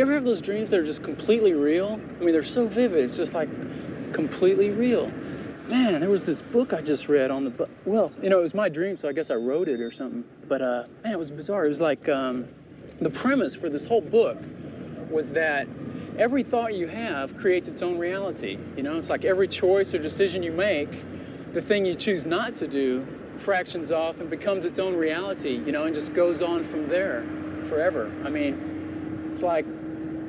you ever have those dreams that are just completely real? I mean, they're so vivid. It's just like completely real. Man, there was this book I just read on the bu- well, you know, it was my dream, so I guess I wrote it or something. But uh, man, it was bizarre. It was like um, the premise for this whole book was that every thought you have creates its own reality. You know, it's like every choice or decision you make, the thing you choose not to do fractions off and becomes its own reality. You know, and just goes on from there forever. I mean, it's like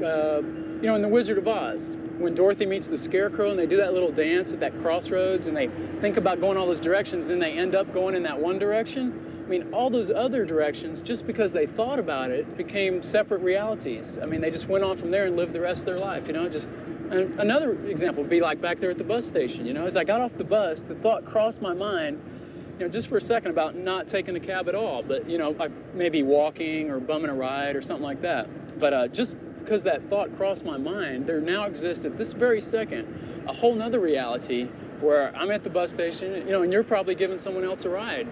uh, you know, in The Wizard of Oz, when Dorothy meets the Scarecrow and they do that little dance at that crossroads and they think about going all those directions, then they end up going in that one direction. I mean, all those other directions, just because they thought about it, became separate realities. I mean, they just went on from there and lived the rest of their life, you know, just another example would be like back there at the bus station, you know, as I got off the bus, the thought crossed my mind, you know, just for a second about not taking the cab at all, but, you know, like maybe walking or bumming a ride or something like that. But uh, just because that thought crossed my mind, there now exists at this very second a whole nother reality where I'm at the bus station, you know, and you're probably giving someone else a ride.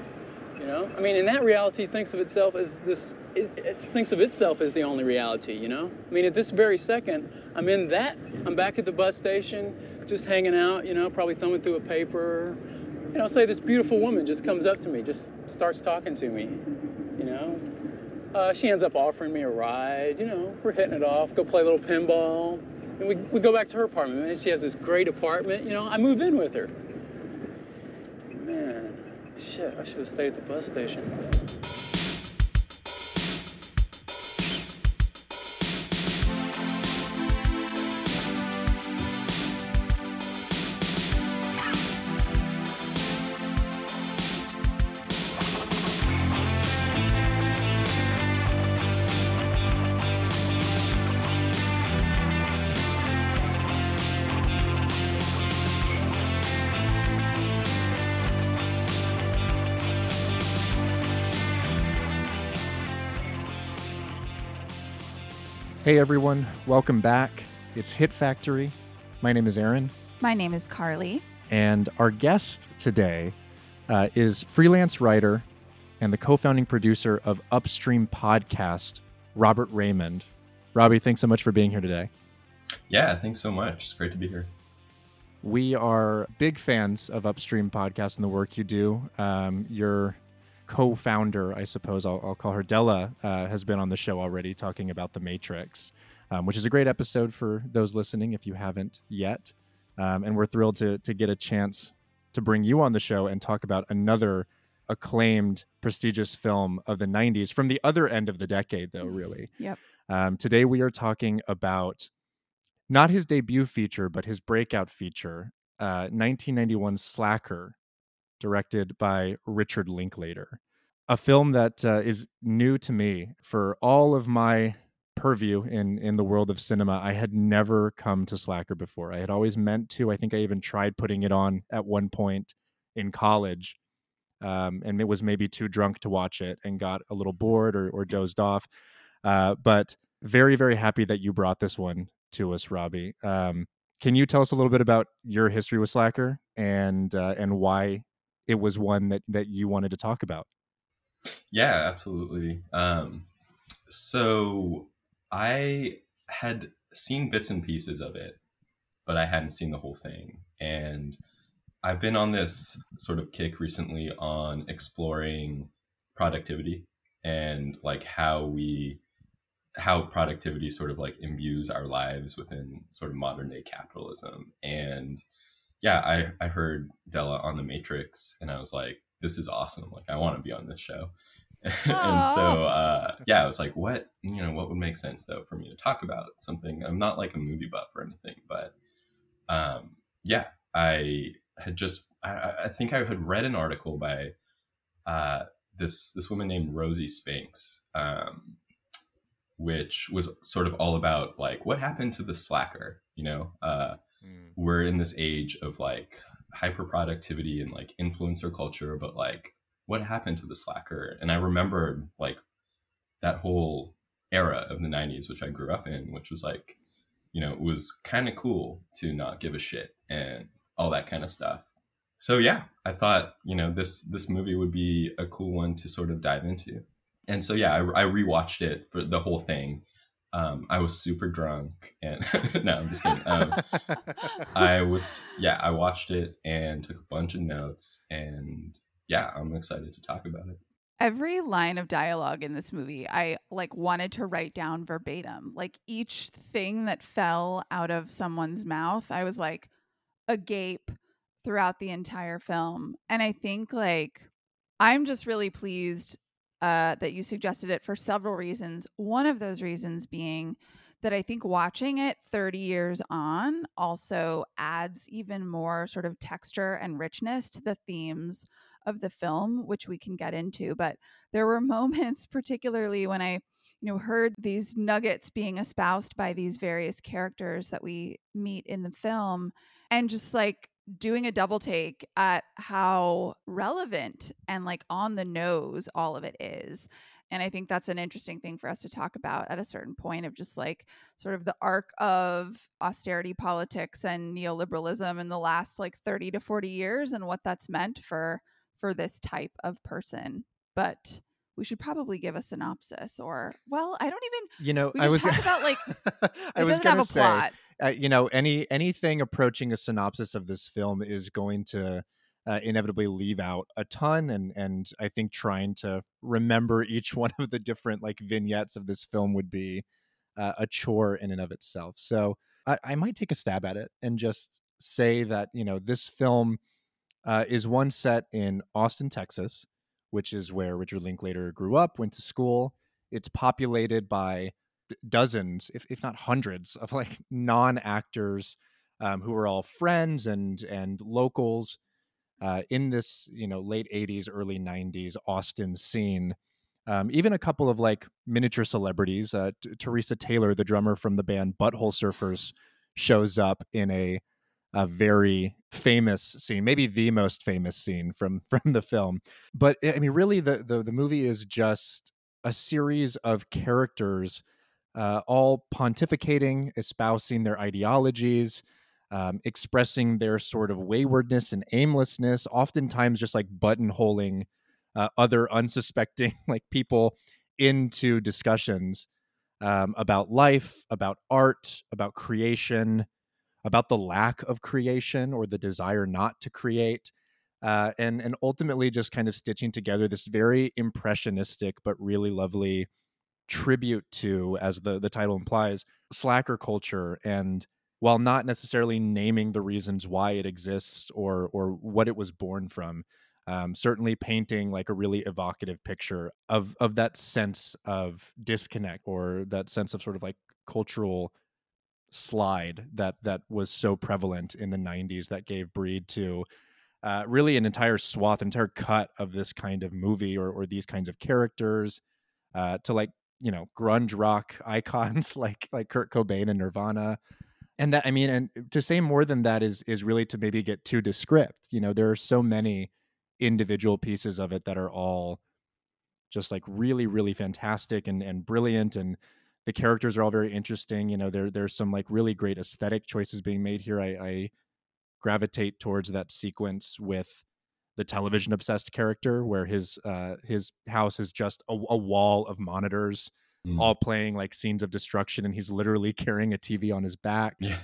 You know, I mean, and that reality thinks of itself as this. It, it thinks of itself as the only reality. You know, I mean, at this very second, I'm in that. I'm back at the bus station, just hanging out. You know, probably thumbing through a paper. You know, say this beautiful woman just comes up to me, just starts talking to me. You know, uh, she ends up offering me a ride. You know, we're hitting it off. Go play a little pinball. And we, we go back to her apartment. And she has this great apartment. You know, I move in with her. Man, shit, I should have stayed at the bus station. Hey everyone, welcome back. It's Hit Factory. My name is Aaron, My name is Carly. and our guest today uh, is freelance writer and the co founding producer of Upstream Podcast, Robert Raymond. Robbie, thanks so much for being here today. Yeah, thanks so much. It's great to be here. We are big fans of Upstream Podcast and the work you do. Um, your co founder, I suppose I'll, I'll call her Della, uh, has been on the show already talking about The Matrix, um, which is a great episode for those listening if you haven't yet. Um, and we're thrilled to, to get a chance to bring you on the show and talk about another acclaimed, prestigious film of the 90s from the other end of the decade, though, really. Yep. Um, today we are talking about not his debut feature, but his breakout feature, uh, 1991 Slacker, directed by Richard Linklater. A film that uh, is new to me for all of my purview in in the world of cinema. I had never come to Slacker before. I had always meant to. I think I even tried putting it on at one point in college, um, and it was maybe too drunk to watch it and got a little bored or, or dozed off. Uh, but very very happy that you brought this one to us, Robbie. Um, can you tell us a little bit about your history with Slacker and uh, and why it was one that that you wanted to talk about? Yeah, absolutely. Um, so I had seen bits and pieces of it, but I hadn't seen the whole thing. And I've been on this sort of kick recently on exploring productivity and like how we how productivity sort of like imbues our lives within sort of modern day capitalism and yeah i i heard della on the matrix and i was like this is awesome. Like i want to be on this show. And so uh yeah i was like what you know what would make sense though for me to talk about something? I'm not like a movie buff or anything but um yeah i had just i, I think i had read an article by uh this this woman named rosie Spinks, um which was sort of all about like what happened to the slacker you know? Uh Mm. we're in this age of like hyper productivity and like influencer culture but like what happened to the slacker? And i remembered like that whole era of the 90s which i grew up in which was like you know it was kind of cool to not give a shit and all that kind of stuff. So yeah i thought you know this this movie would be a cool one to sort of dive into. And so yeah i, I rewatched it for the whole thing um, I was super drunk, and no, I'm just kidding. Um, I was, yeah, I watched it and took a bunch of notes, and yeah, I'm excited to talk about it. Every line of dialogue in this movie, I like wanted to write down verbatim. Like each thing that fell out of someone's mouth, I was like agape throughout the entire film. And I think like I'm just really pleased uh, that you suggested it for several reasons. One of those reasons being that I think watching it 30 years on also adds even more sort of texture and richness to the themes of the film, which we can get into. But there were moments, particularly when I, you know, heard these nuggets being espoused by these various characters that we meet in the film, and just like doing a double take at how relevant and like on the nose all of it is. And I think that's an interesting thing for us to talk about at a certain point of just like sort of the arc of austerity politics and neoliberalism in the last like 30 to 40 years and what that's meant for for this type of person. But we should probably give a synopsis or well i don't even you know we i was talk about like i was gonna have a say plot. uh, you know any anything approaching a synopsis of this film is going to uh, inevitably leave out a ton and and i think trying to remember each one of the different like vignettes of this film would be uh, a chore in and of itself. So I, I might take a stab at it and just say that you know this film uh, is one set in austin texas which is where richard linklater grew up went to school it's populated by dozens, if, if not hundreds, of like non actors um, who are all friends and and locals uh, in this you know late '80s, early '90s Austin scene. Um, even a couple of like miniature celebrities. Uh, Teresa Taylor, the drummer from the band Butthole Surfers, shows up in a a very famous scene, maybe the most famous scene from from the film. But I mean, really, the the, the movie is just a series of characters uh, all pontificating, espousing their ideologies, um, expressing their sort of waywardness and aimlessness, oftentimes just like buttonholing uh, other unsuspecting like people into discussions um, about life, about art, about creation, about the lack of creation or the desire not to create. Uh, and and ultimately just kind of stitching together this very impressionistic but really lovely tribute to, as the the title implies, slacker culture and while not necessarily naming the reasons why it exists or or what it was born from, um, certainly painting like a really evocative picture of of that sense of disconnect or that sense of sort of like cultural slide that that was so prevalent in the 90s that gave breed to uh, really an entire swath, entire cut of this kind of movie or or these kinds of characters, uh, to like you know grunge rock icons like like Kurt Cobain and Nirvana. And that I mean, and to say more than that is is really to maybe get too descript. You know, there are so many individual pieces of it that are all just like really, really fantastic and and brilliant and the characters are all very interesting. You know, there there's some like really great aesthetic choices being made here. I, I gravitate towards that sequence with the television obsessed character where his uh his house is just a, a wall of monitors Mm. all playing like scenes of destruction and he's literally carrying a tv on his back Yeah.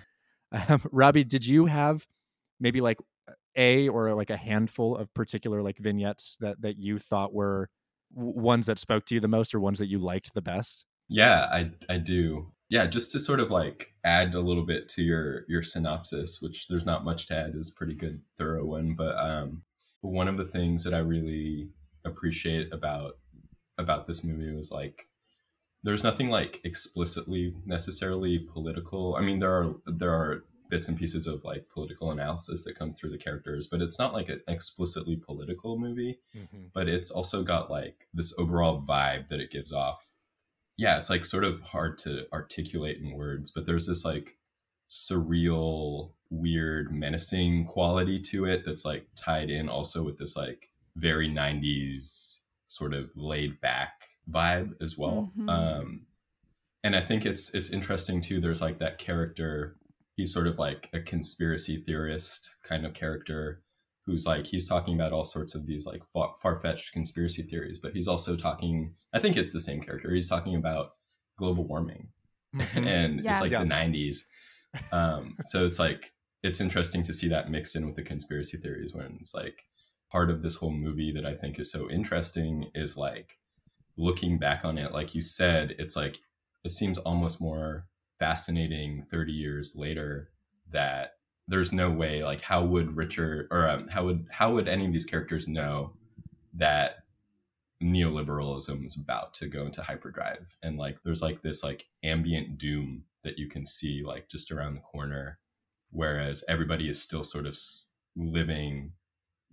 um, robbie did you have maybe like a or like a handful of particular like vignettes that that you thought were w- ones that spoke to you the most or ones that you liked the best Yeah, I I do. Yeah, just to sort of like add a little bit to your your synopsis, which there's not much to add, is pretty good, thorough one. But um, one of the things that I really appreciate about about this movie was like there's nothing like explicitly necessarily political. I mean, there are there are bits and pieces of like political analysis that comes through the characters, but it's not like an explicitly political movie. But it's also got like this overall vibe that it gives off yeah, it's like sort of hard to articulate in words, but there's this like surreal, weird, menacing quality to it that's like tied in also with this like very 90s sort of laid back vibe as well. Mhm. Um, and I think it's it's interesting too. There's like that character. He's sort of like a conspiracy theorist kind of character who's like he's talking about all sorts of these like far fetched conspiracy theories, but he's also talking. I think it's the same character. He's talking about global warming Mhm. and it's like Yes. the 90s. Um, so it's like it's interesting to see that mixed in with the conspiracy theories when it's like part of this whole movie that I think is so interesting is like looking back on it, like you said, it's like it seems almost more fascinating 30 years later that there's no way like how would richard or um, how would how would any of these characters know that neoliberalism is about to go into hyperdrive and like there's like this like ambient doom that you can see like just around the corner whereas everybody is still sort of living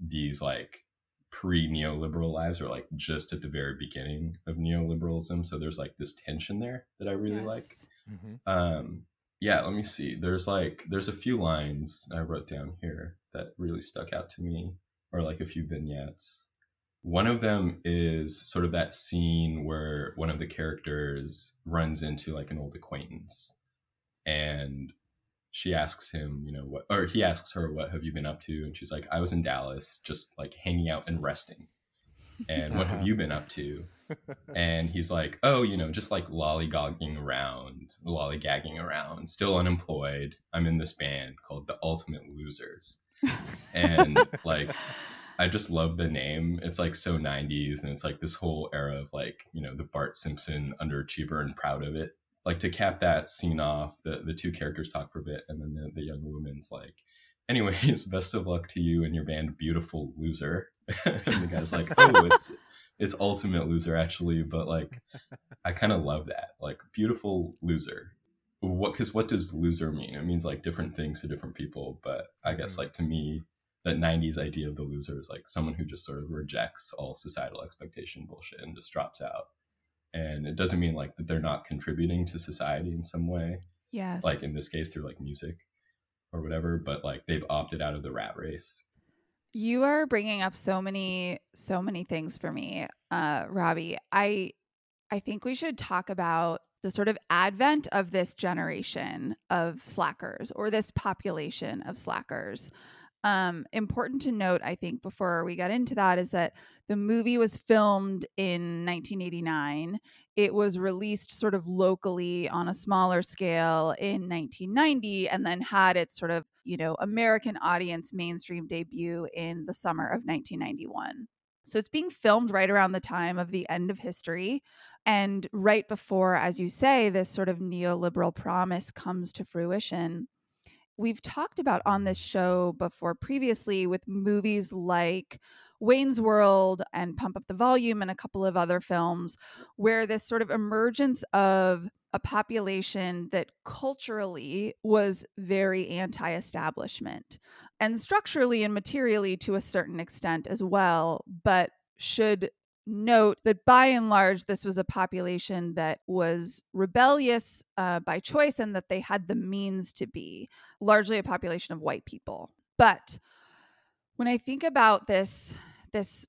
these like pre neoliberal lives or like just at the very beginning of neoliberalism so there's like this tension there that i really like Yes. Mhm. um yeah let me see. There's like there's a few lines i wrote down here that really stuck out to me or like a few vignettes. One of them is sort of that scene where one of the characters runs into like an old acquaintance and she asks him you know what or he asks her what have you been up to? And she's like i was in dallas just like hanging out and resting and what have Uh-huh. you been up to and he's like, "Oh, you know, just like lollygagging around, lollygagging around, still unemployed. I'm in this band called the Ultimate Losers." And like I just love the name. It's like so 90s and it's like this whole era of like, you know, the Bart Simpson underachiever and proud of it. Like to cap that scene off, the the two characters talk for a bit and then the, the young woman's like, "Anyways, best of luck to you and your band Beautiful Loser." and the guy's like, "Oh, it's it's ultimate loser actually but like i kind of love that like beautiful loser what because what does loser mean it means like different things to different people but i guess Mhm. like to me that 90s idea of the loser is like someone who just sort of rejects all societal expectation bullshit and just drops out and it doesn't mean like that they're not contributing to society in some way Yes. like in this case through like music or whatever but like they've opted out of the rat race You are bringing up so many so many things for me, uh, Robbie. I I think we should talk about the sort of advent of this generation of slackers or this population of slackers. Um, important to note, I think, before we get into that, is that the movie was filmed in 1989. It was released sort of locally on a smaller scale in 1990 and then had its sort of, you know, American audience mainstream debut in the summer of 1991. So it's being filmed right around the time of the end of history and right before, as you say, this sort of neoliberal promise comes to fruition. We've talked about on this show before previously with movies like Wayne's World and Pump Up the Volume and a couple of other films where this sort of emergence of a population that culturally was very anti establishment and structurally and materially to a certain extent as well, but should note that by and large, this was a population that was rebellious uh, by choice and that they had the means to be, largely a population of white people. But when I think about this, this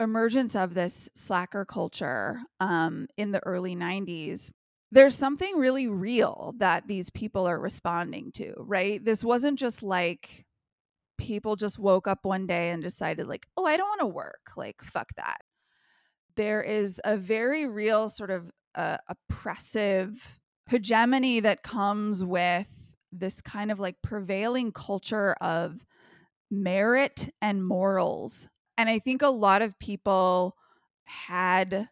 emergence of this slacker culture um, in the early 90s, there's something really real that these people are responding to, right? This wasn't just like people just woke up one day and decided, like, oh, I don't want to work. Like, fuck that. There is a very real sort of uh, oppressive hegemony that comes with this kind of like prevailing culture of merit and morals. And I think a lot of people had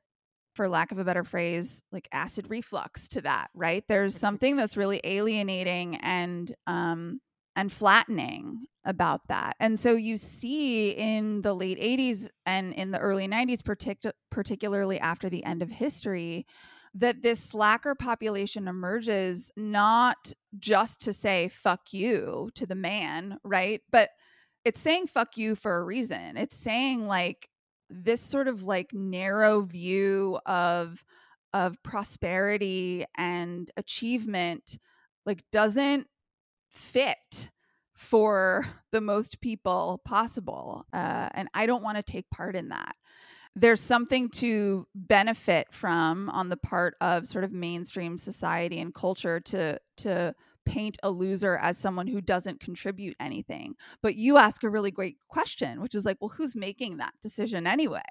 for lack of a better phrase, like acid reflux to that, right? There's something that's really alienating and um and flattening about that. And so you see in the late 80s and in the early 90s partic- particularly after the end of history that this slacker population emerges not just to say fuck you to the man, right? But it's saying fuck you for a reason. It's saying like this sort of like narrow view of of prosperity and achievement like doesn't fit for the most people possible uh, and i don't want to take part in that there's something to benefit from on the part of sort of mainstream society and culture to to paint a loser as someone who doesn't contribute anything. But you ask a really great question, which is like, well, who's making that decision anyway?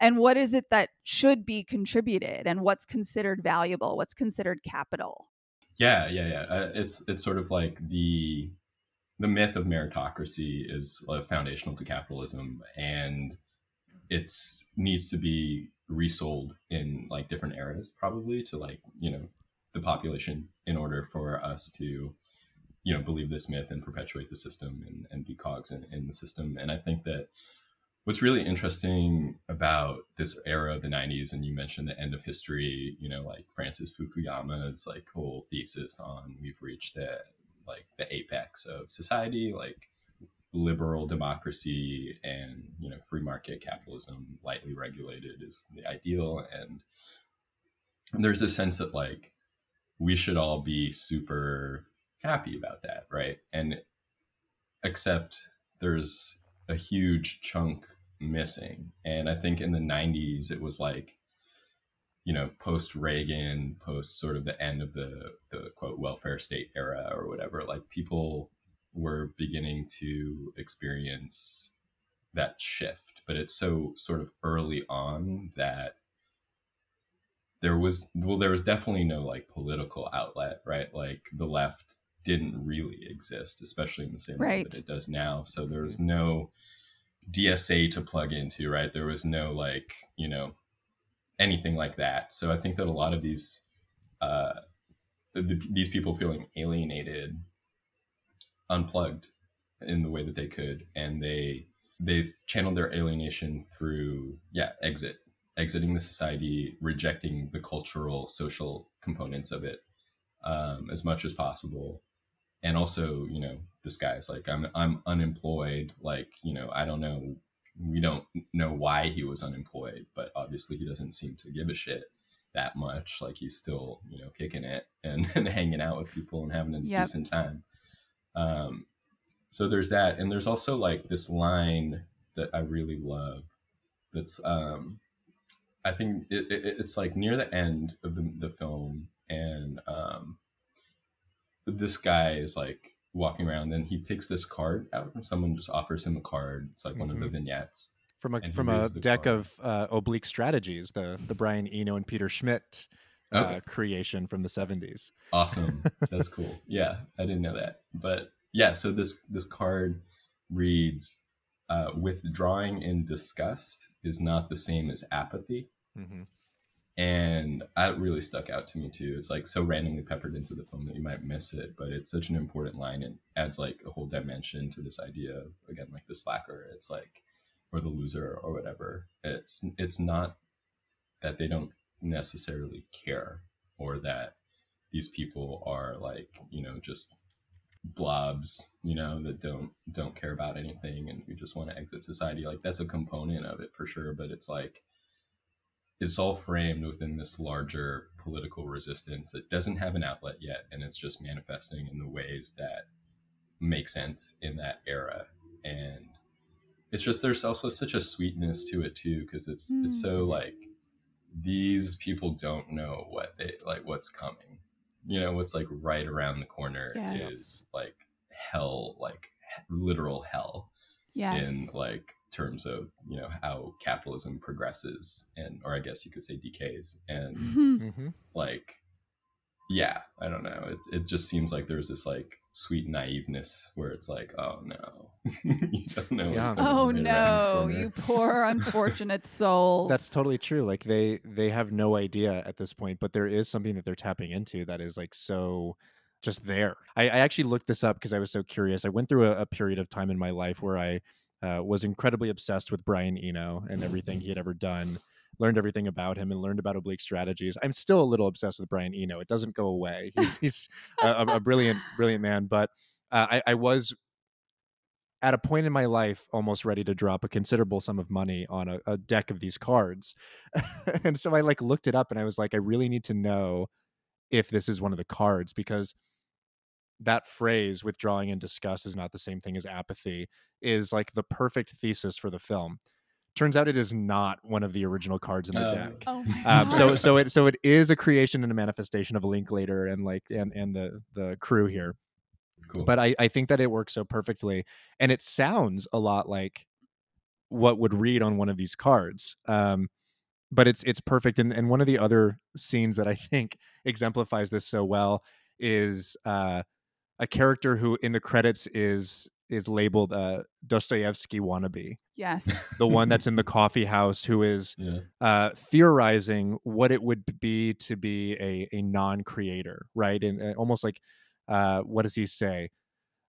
And what is it that should be contributed and what's considered valuable? What's considered capital? Yeah, yeah, yeah. Uh, it's it's sort of like the the myth of meritocracy is uh, foundational to capitalism, and it's needs to be resold in like different eras, probably to like you know the population in order for us to you know believe this myth and perpetuate the system and, and be cogs in, in the system. And I think that what's really interesting about this era of the 90s and you mentioned the end of history you know like francis fukuyama's like whole thesis on we've reached the like the apex of society like liberal democracy and you know free market capitalism lightly regulated is the ideal. And there's a sense that like we should all be super happy about that right? And except there's a huge chunk missing. And I think in the 90s, it was like, you know, post Reagan, post sort of the end of the, the quote welfare state era or whatever, like people were beginning to experience that shift. But it's so sort of early on that there was well there was definitely no like political outlet right like the left didn't really exist especially in the same right. way that it does now so there was mm-hmm. no DSA to plug into, right? There was no like, you know, anything like that. So I think that a lot of these uh, the, these people feeling alienated, unplugged in the way that they could, and they they channeled their alienation through yeah exit, exiting the society, rejecting the cultural social components of it um, as much as possible, and also you know this guy's like i'm i'm unemployed. Like you know i don't know we don't know why he was unemployed but obviously he doesn't seem to give a shit that much. Like he's still you know kicking it and, and hanging out with people and having a yep. decent time. Um so there's that. And there's also like this line that i really love that's um i think it, it, it's like near the end of the, the film and um this guy is like walking around and he picks this card out someone just offers him a card it's like mm-hmm. one of the mm-hmm. vignettes from a from a deck card. of uh, oblique strategies the the brian eno and peter schmidt uh, okay. creation from the 70s awesome that's cool yeah i didn't know that but yeah so this this card reads uh, withdrawing in disgust is not the same as apathy mm-hmm and that really stuck out to me too. It's like so randomly peppered into the film that you might miss it but it's such an important line. And adds like a whole dimension to this idea of again like the slacker. It's like or the loser or whatever. It's it's not that they don't necessarily care or that these people are like you know just blobs you know that don't don't care about anything and we just want to exit society. Like that's a component of it for sure but it's like it's all framed within this larger political resistance that doesn't have an outlet yet and it's just manifesting in the ways that make sense in that era and it's just there's also such a sweetness to it too because it's mm. it's so hmm. like these people don't know what they like what's coming you know what's like right around the corner yes. is like hell like literal hell yes. in like terms of you know how capitalism progresses and or i guess you could say decays and mm-hmm. mm-hmm. like yeah i don't know. It, it just seems like there's this like sweet naiveness where it's like oh no. You don't know yeah. oh no you poor unfortunate souls. That's totally true. Like they they have no idea at this point but there is something that they're tapping into that is like so just there. I, I actually looked this up because i was so curious. I went through a, a period of time in my life where i uh, was incredibly obsessed with Brian Eno and everything he had ever done. Learned everything about him and learned about oblique strategies. I'm still a little obsessed with Brian Eno. It doesn't go away. He's he's a, a, brilliant, brilliant man. But uh, I, I was at a point in my life almost ready to drop a considerable sum of money on a, a deck of these cards, and so I like looked it up and I was like, I really need to know if this is one of the cards because that phrase withdrawing in disgust is not the same thing as apathy is like the perfect thesis for the film turns out it is not one of the original cards in the oh. deck oh um, so so it so it is a creation and a manifestation of linklater and like and and the the crew here cool. but i i think that it works so perfectly and it sounds a lot like what would read on one of these cards um but it's it's perfect and, and one of the other scenes that i think exemplifies this so well is uh, a character who in the credits is is labeled uh, Dostoevsky wannabe. Yes. The one that's in the coffee house who is Yeah. uh, theorizing what it would be to be a, a non-creator, right? And uh, almost like, uh, what does he say?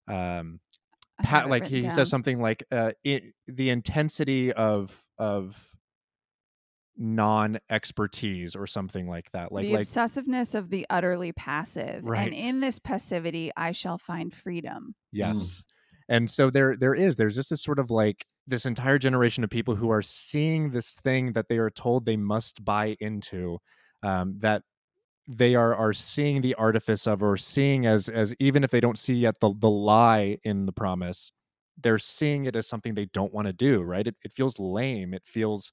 Um, I have pa- it like he down. says something like uh, it, the intensity of of non-expertise or something like that. Like the like obsessiveness of the utterly passive. Right. And in this passivity, I shall find freedom. Yes. And so there there is there's just this sort of like this entire generation of people who are seeing this thing that they are told they must buy into um, that they are are seeing the artifice of or seeing as as even if they don't see yet the the lie in the promise they're seeing it as something they don't want to do right it, it feels lame it feels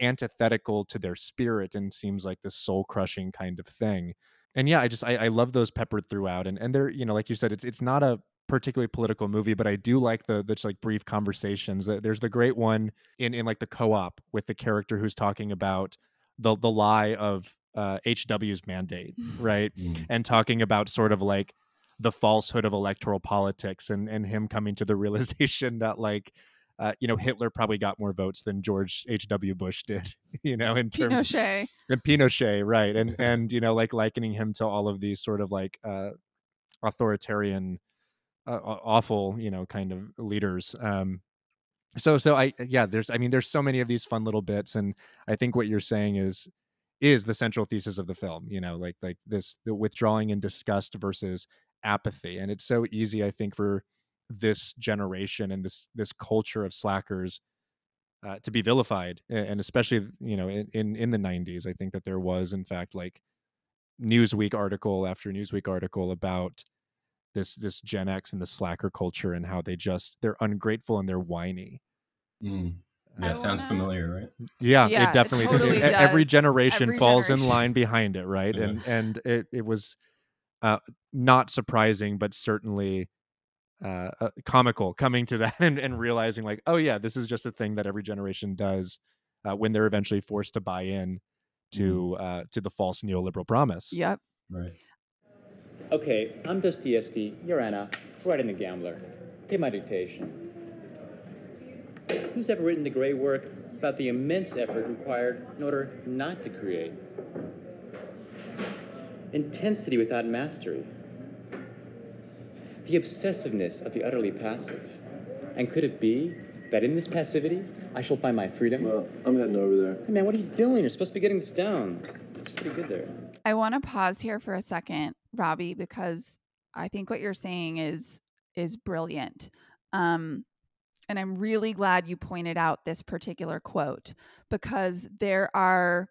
antithetical to their spirit and seems like this soul crushing kind of thing. And yeah i just I, I love those peppered throughout and and they're you know like you said it's it's not a particularly political movie but i do like the the just like brief conversations. That- there's the great one in in like the co-op with the character who's talking about the the lie of uh hw's mandate right? Mm. and talking about sort of like the falsehood of electoral politics and and him coming to the realization that like uh, you know Hitler probably got more votes than George H.W. Bush did, you know, in terms Pinochet. and Pinochet, right? And and you know, like likening him to all of these sort of like uh, authoritarian, uh, awful, you know, kind of leaders. Um, so so I yeah, there's I mean, there's so many of these fun little bits, and I think what you're saying is is the central thesis of the film. You know, like like this the withdrawing and disgust versus apathy, and it's so easy, I think, for this generation and this this culture of slackers uh, to be vilified and especially you know in, in in the 90s i think that there was in fact like newsweek article after newsweek article about this this gen x and the slacker culture and how they just they're ungrateful and they're whiny Mm. I Yeah, sounds wanna- familiar, right? yeah, Yeah, it it definitely totally e- every generation Every falls in line behind it right Yeah. and and it, it was uh not surprising but certainly uh, uh comical coming to that and, and realizing like oh yeah this is just a thing that every generation does uh, when they're eventually forced to buy in to uh to the false neoliberal promise Yep. Right. Okay, I'm Dostoevsky, you're Anna, Freud and the Gambler. Take my dictation. Who's ever written the great work about the immense effort required in order not to create? Intensity without mastery. The obsessiveness of the utterly passive. And could it be that in this passivity, I shall find my freedom? Well, I'm heading over there. Hey man, what are you doing? You're supposed to be getting this down. It's pretty good there. I want to pause here for a second, Robbie, because I think what you're saying is is brilliant. Um, and I'm really glad you pointed out this particular quote because there are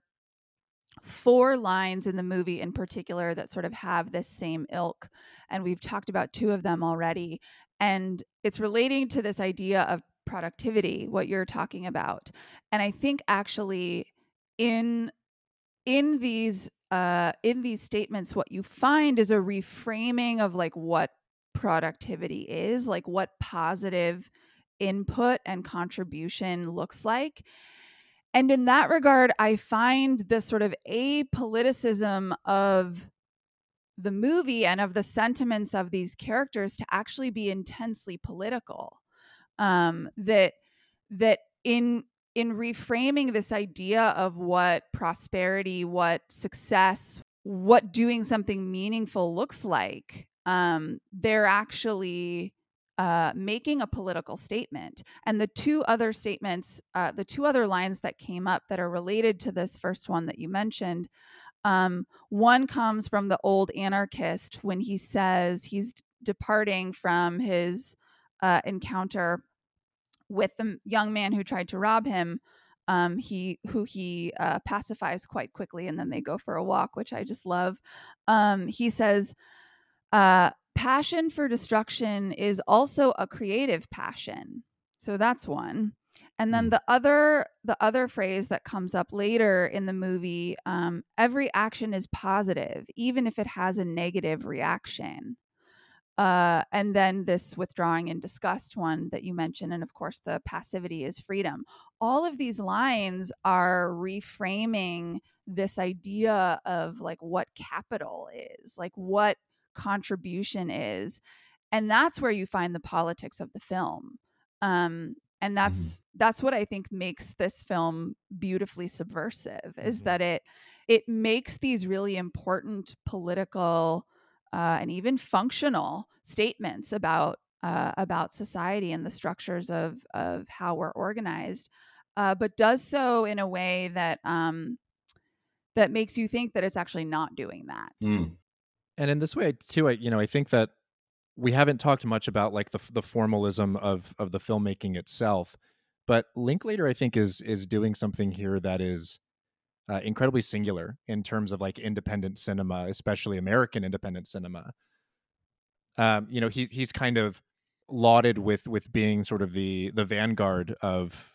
four lines in the movie in particular that sort of have this same ilk. And we've talked about two of them already. And it's relating to this idea of productivity, what you're talking about. And I think actually in in these uh in these statements what you find is a reframing of like what productivity is like what positive input and contribution looks like and in that regard i find the sort of apoliticism of the movie and of the sentiments of these characters to actually be intensely political. Um that that in in reframing this idea of what prosperity, what success, what doing something meaningful looks like, um, they're actually uh, making a political statement. And the two other statements, uh, the two other lines that came up that are related to this first one that you mentioned, um, one comes from the old anarchist when he says he's departing from his uh, encounter with the young man who tried to rob him um, he who he uh, pacifies quite quickly and then they go for a walk which i just love um, he says uh, passion for destruction is also a creative passion. So that's one. And then Mm. the other the other phrase that comes up later in the movie um, every action is positive even if it has a negative reaction. Uh, and then this withdrawing and disgust one that you mentioned and of course the passivity is freedom. All of these lines are reframing this idea of like what capital is like what contribution is and that's where you find the politics of the film um, and that's mm-hmm. that's what i think makes this film beautifully subversive is mm-hmm. that it it makes these really important political uh, and even functional statements about uh, about society and the structures of of how we're organized, uh, but does so in a way that um, that makes you think that it's actually not doing that. Mm. And in this way, too, I you know I think that we haven't talked much about like the the formalism of of the filmmaking itself, but Linklater I think is is doing something here that is uh, incredibly singular in terms of like independent cinema, especially American independent cinema. Um, you know, he he's kind of lauded with with being sort of the the vanguard of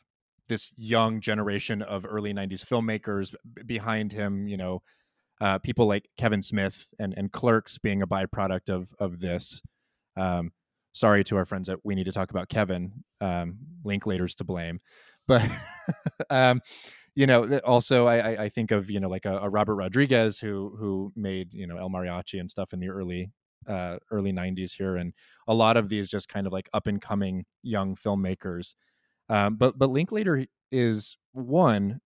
this young generation of early 90s filmmakers behind him you know uh, people like kevin smith and and clerks being a byproduct of of this. Um, sorry to our friends that we need to talk about kevin um, linklater's to blame. But um, you know also I, I think of you know like a, a robert rodriguez who who made you know el mariachi and stuff in the early uh, early 90s here. And a lot of these just kind of like up and coming young filmmakers. Um, but but linklater is one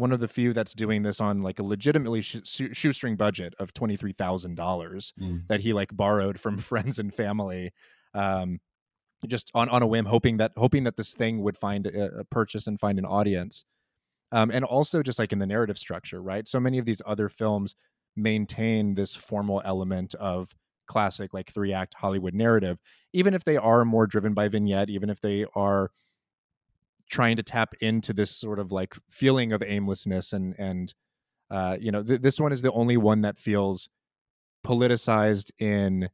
one of the few that's doing this on like a legitimately sh- shoestring budget of $23000 mm. that he like borrowed from friends and family um, just on, on a whim hoping that hoping that this thing would find a, a purchase and find an audience um, and also just like in the narrative structure right so many of these other films maintain this formal element of classic like three act Hollywood narrative, even if they are more driven by vignette, even if they are trying to tap into this sort of like feeling of aimlessness and and uh, you know th- this one is the only one that feels politicized in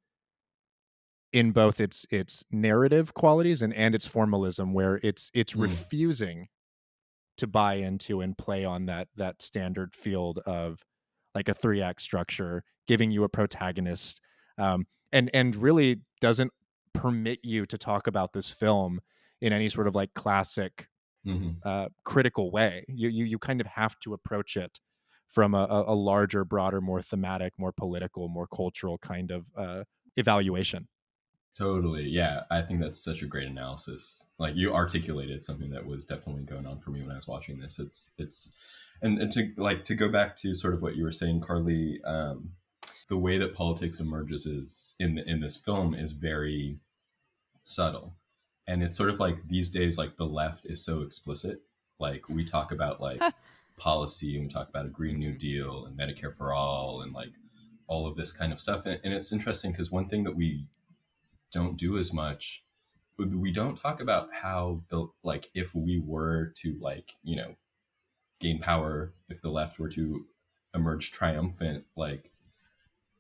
in both its its narrative qualities and and its formalism where it's it's mm. refusing to buy into and play on that that standard field of like a three act structure giving you a protagonist um, and and really doesn't permit you to talk about this film in any sort of like classic mm-hmm. uh, critical way. You, you you kind of have to approach it from a, a larger, broader, more thematic, more political, more cultural kind of uh, evaluation. Totally. Yeah. I think that's such a great analysis. Like you articulated something that was definitely going on for me when I was watching this. It's, it's, and, and to like, to go back to sort of what you were saying, Carly, um, the way that politics emerges is in the, in this film is very subtle and it's sort of like these days like the left is so explicit. Like we talk about like policy and we talk about a green new deal and medicare for all and like all of this kind of stuff. And, and it's interesting because one thing that we don't do as much we don't talk about how the like if we were to like you know gain power if the left were to emerge triumphant like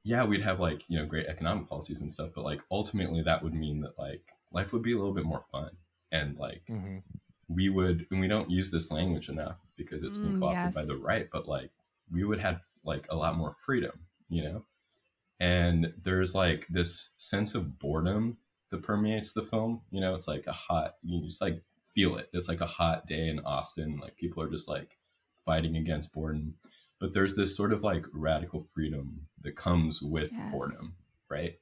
yeah, we'd have like, you know, great economic policies and stuff, but like ultimately that would mean that like life would be a little bit more fun. And like mm-hmm. we would and we don't use this language enough because it's been mm, co-opted yes. by the right, but like we would have like a lot more freedom, you know? And there's like this sense of boredom that permeates the film. You know, it's like a hot you just like feel it. It's like a hot day in Austin. Like people are just like fighting against boredom but there's this sort of like radical freedom that comes with yes. boredom right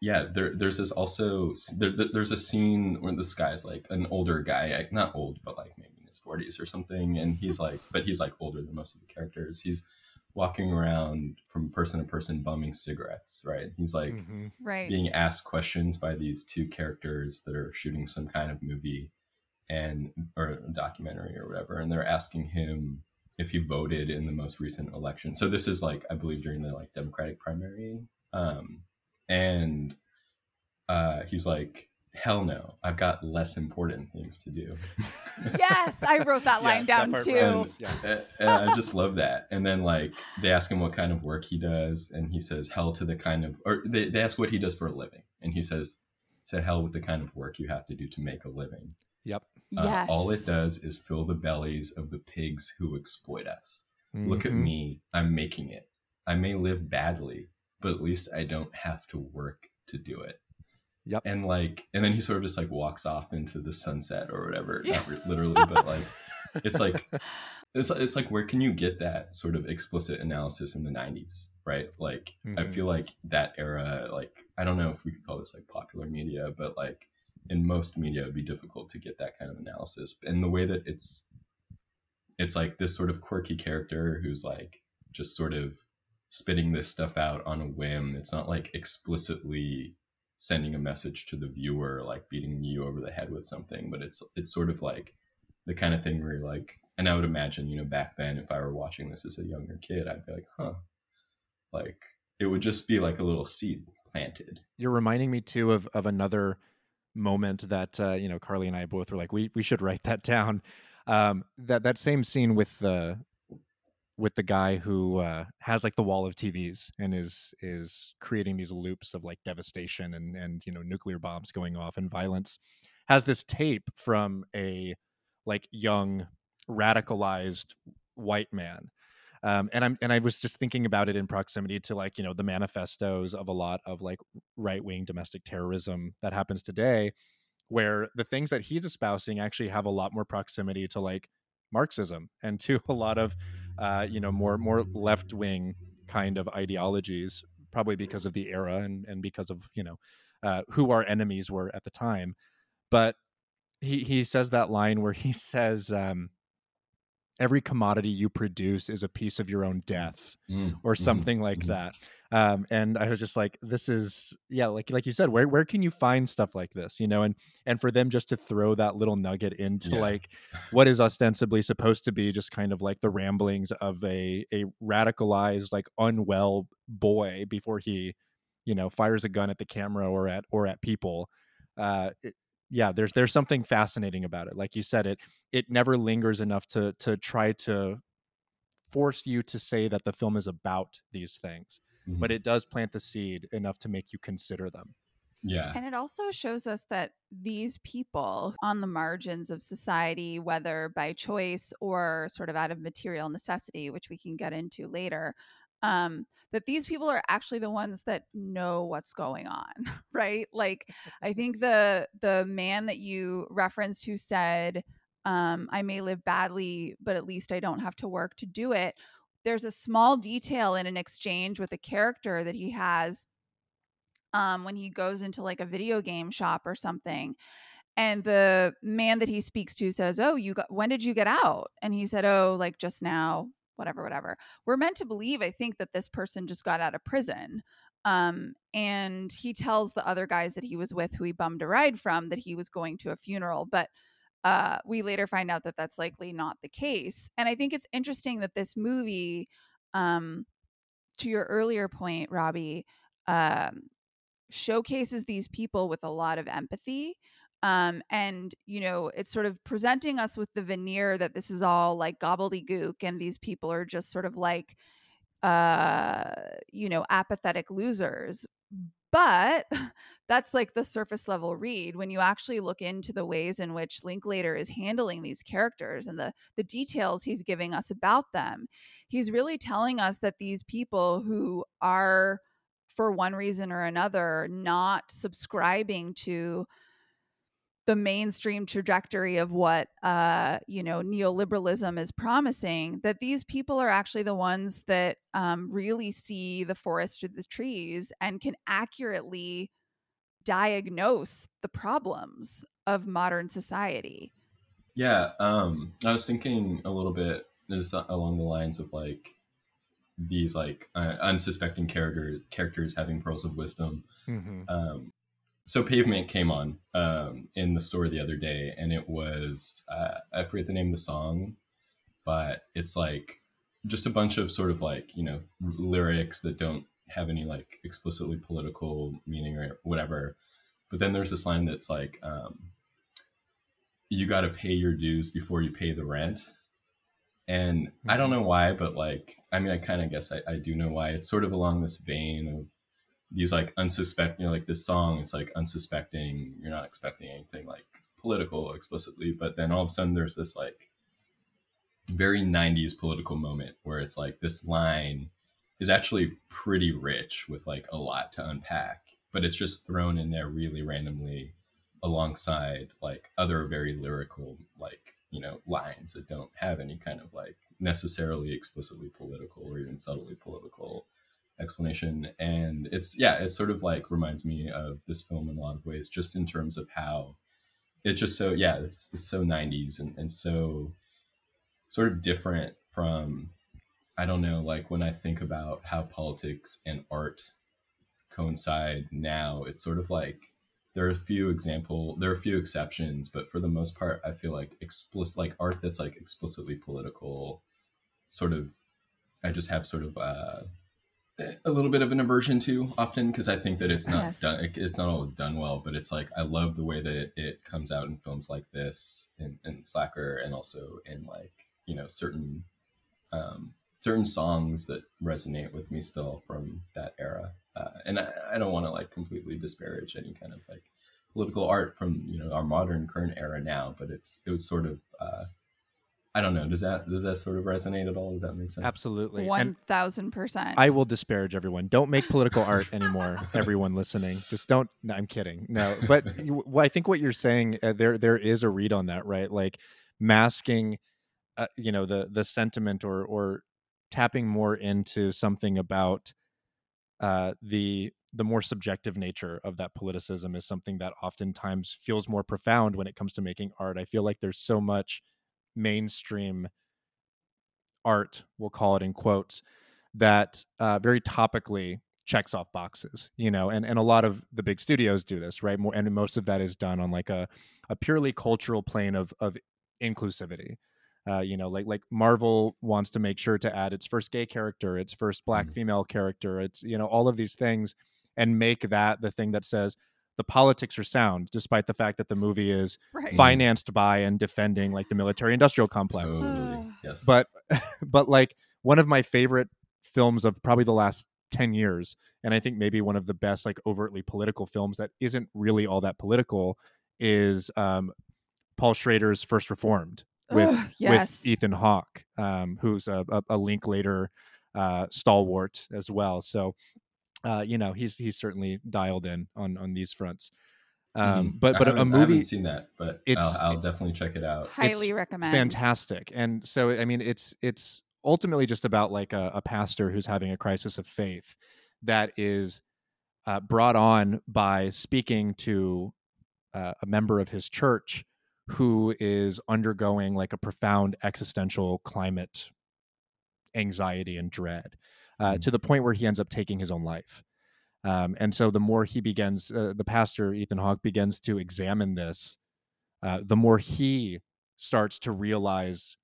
yeah there, there's this also there, there's a scene where this guy's like an older guy not old but like maybe in his 40s or something and he's like but he's like older than most of the characters he's walking around from person to person bumming cigarettes right he's like mm-hmm. right being asked questions by these two characters that are shooting some kind of movie and or documentary or whatever and they're asking him if he voted in the most recent election. So this is like I believe during the like Democratic primary, um, and uh, he's like, "Hell no, I've got less important things to do." yes, I wrote that line yeah, down that too. And, yeah. and I just love that. And then like they ask him what kind of work he does, and he says, "Hell to the kind of," or they, they ask what he does for a living, and he says, "To hell with the kind of work you have to do to make a living." Yep. Uh, yes. All it does is fill the bellies of the pigs who exploit us. Mm-hmm. Look at mm-hmm. me. I'm making it. I may live badly, but at least I don't have to work to do it. Yep. And like, and then he sort of just like walks off into the sunset or whatever. Yeah. Not literally, but like, it's like, it's, it's like, where can you get that sort of explicit analysis in the 90s? right? Like I Mhm. feel like that era, like I don't know if we could call this like popular media, but like in most media, it'd be difficult to get that kind of analysis. And the way that it's, it's like this sort of quirky character who's like just sort of spitting this stuff out on a whim. It's not like explicitly sending a message to the viewer, like beating you over the head with something, but it's it's sort of like the kind of thing where like, and I would imagine, you know, back then, if I were watching this as a younger kid, I'd be like, huh, like it would just be like a little seed planted. You're reminding me too of of another moment that uh, you know Carly and I both were like, we we should write that down. Um, that that same scene with the with the guy who uh, has like the wall of TVs and is is creating these loops of like devastation and and you know nuclear bombs going off and violence has this tape from a like young radicalized white man um, and I'm and I was just thinking about it in proximity to like you know the manifestos of a lot of like right wing domestic terrorism that happens today, where the things that he's espousing actually have a lot more proximity to like Marxism and to a lot of uh, you know more more left wing kind of ideologies, probably because of the era and and because of you know uh, who our enemies were at the time, but he he says that line where he says. Um, every commodity you produce is a piece of your own death Mm, or mhm, something like mhm. that um and i was just like this is yeah like like you said where where can you find stuff like this you know and and for them just to throw that little nugget into Yeah. like what is ostensibly supposed to be just kind of like the ramblings of a a radicalized like unwell boy before he you know fires a gun at the camera or at or at people uh it, yeah there's there's something fascinating about it like you said it it never lingers enough to to try to force you to say that the film is about these things Mhm. but it does plant the seed enough to make you consider them yeah, And it also shows us that these people on the margins of society, whether by choice or sort of out of material necessity, which we can get into later, um, that these people are actually the ones that know what's going on, right? Like, I think the the man that you referenced who said, um, "I may live badly, but at least I don't have to work to do it." There's a small detail in an exchange with a character that he has um, when he goes into like a video game shop or something. And the man that he speaks to says, "Oh, you got when did you get out?" And he said, "Oh, like just now, whatever, whatever." We're meant to believe, I think, that this person just got out of prison. Um, and he tells the other guys that he was with, who he bummed a ride from, that he was going to a funeral. But uh, we later find out that that's likely not the case. And I think it's interesting that this movie, um, to your earlier point, Robbie, um, showcases these people with a lot of empathy um and you know it's sort of presenting us with the veneer that this is all like gobbledygook and these people are just sort of like uh you know apathetic losers. But that's like the surface level read. When you actually look into the ways in which linklater is handling these characters and the the details he's giving us about them he's really telling us that these people who are for one reason or another not subscribing to the mainstream trajectory of what uh, you know neoliberalism is promising that these people are actually the ones that um, really see the forest through the trees and can accurately diagnose the problems of modern society Yeah, um, I was thinking a little bit just along the lines of like these like uh, unsuspecting character characters having pearls of wisdom. mm-hmm. Um, so Pavement came on um, in the store the other day, and it was uh, I forget the name of the song, but it's like just a bunch of sort of like you know lyrics that don't have any like explicitly political meaning or whatever. But then there's this line that's like, um, "You got to pay your dues before you pay the rent." And I don't know why, but like, I mean, I kind of guess I, I do know why. It's sort of along this vein of these like unsuspecting, you know, like this song, it's like unsuspecting, you're not expecting anything like political explicitly, but then all of a sudden there's this like very 90s political moment where it's like this line is actually pretty rich with like a lot to unpack, but it's just thrown in there really randomly alongside like other very lyrical, like, you know, lines that don't have any kind of like necessarily explicitly political or even subtly political explanation. And it's yeah, it sort of like reminds me of this film in a lot of ways, just in terms of how it's just so yeah, it's, it's so '90s and, and so sort of different from I don't know, like when I think about how politics and art coincide now, it's sort of like there are a few example there are a few exceptions, but for the most part I feel like explicit like art that's like explicitly political sort of I just have sort of uh a little bit of an aversion to often because I think that it's not Yes. done. It's not always done well, but it's like I love the way that it, it comes out in films like this, in Slacker, and also in like you know certain um, certain songs that resonate with me still from that era. Uh, and I, I don't want to like completely disparage any kind of like political art from you know our modern current era now, but it's it was sort of uh, I don't know. Does that does that sort of resonate at all? Does that make sense? Absolutely. One thousand percent. I will disparage everyone. Don't make political art anymore. Everyone listening, just don't. No, I'm kidding. No, but well, I think what you're saying uh, there there is a read on that, right? Like masking, uh, you know, the the sentiment or or tapping more into something about uh, the the more subjective nature of that politicism is something that oftentimes feels more profound when it comes to making art. I feel like there's so much mainstream art, we'll call it in quotes, that uh, very topically checks off boxes, you know, and, and a lot of the big studios do this, right? More, and most of that is done on like a, a purely cultural plane of, of inclusivity. Uh, you know, like like Marvel wants to make sure to add its first gay character, its first black Mhm. female character, it's you know all of these things, and make that the thing that says the politics are sound, despite the fact that the movie is right. financed by and defending like the military industrial complex Totally. Yes. but but like one of my favorite films of probably the last 10 years and i think maybe one of the best like overtly political films that isn't really all that political is um paul schrader's first reformed with Ugh, yes. with ethan hawke um who's a, a, a linklater uh stalwart as well so uh you know he's he's certainly dialed in on on these fronts um Mhm. but but a, movie. I haven't seen that, but it's- I'll, I'll definitely check it out. Highly recommend. fantastic and so i mean it's it's ultimately just about like a, a pastor who's having a crisis of faith that is uh, brought on by speaking to uh, a member of his church who is undergoing like a profound existential climate anxiety and dread uh, Mm. to the point where he ends up taking his own life um, and so the more he begins uh, the pastor ethan hawke begins to examine this uh, the more he starts to realize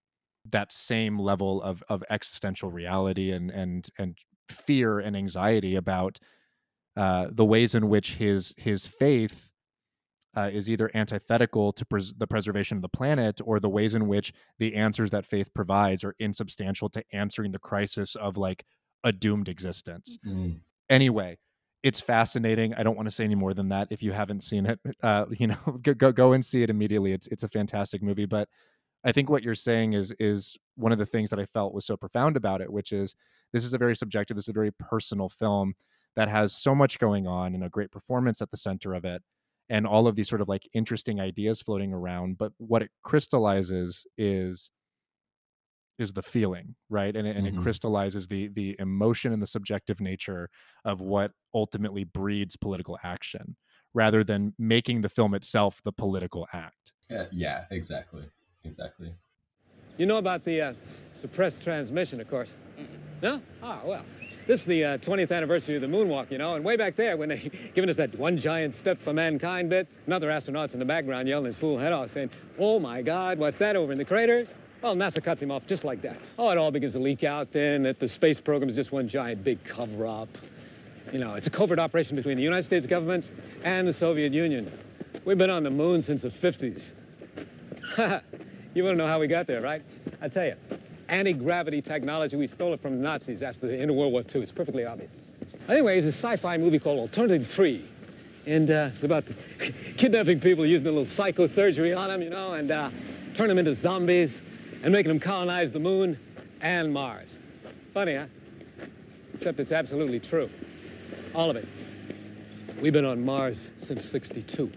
that same level of of existential reality and and and fear and anxiety about uh, the ways in which his his faith uh, is either antithetical to pres- the preservation of the planet or the ways in which the answers that faith provides are insubstantial to answering the crisis of like a doomed existence. Mm. anyway it's fascinating. I don't want to say any more than that if you haven't seen it. Uh you know go, go go and see it immediately. It's it's a fantastic movie but i think what you're saying is is one of the things that i felt was so profound about it which is this is a very subjective this is a very personal film that has so much going on and a great performance at the center of it and all of these sort of like interesting ideas floating around but what it crystallizes is is the feeling right and, it- and Mhm. it crystallizes the the emotion and the subjective nature of what ultimately breeds political action rather than making the film itself the political act Yeah, yeah, exactly, exactly. You know about the uh, suppressed transmission, of course. No? Ah, well. This is the uh, 20th anniversary of the moonwalk, you know, and way back there when they given us that one giant step for mankind bit, another astronaut's in the background yelling his fool head off, saying, "Oh my God, what's that over in the crater?" Well, NASA cuts him off just like that. Oh, it all begins to leak out then that the space program is just one giant big cover-up. You know, it's a covert operation between the United States government and the Soviet Union. We've been on the moon since the 50s. you want to know how we got there, right? I tell you, anti-gravity technology, we stole it from the Nazis after the end of World War II. It's perfectly obvious. Anyway, it's a sci-fi movie called Alternative 3. And uh, it's about kidnapping people using a little psychosurgery on them, you know, and uh, turn them into zombies and making them colonize the moon and Mars. Funny, huh? Except it's absolutely true. All of it. We've been on Mars since 62.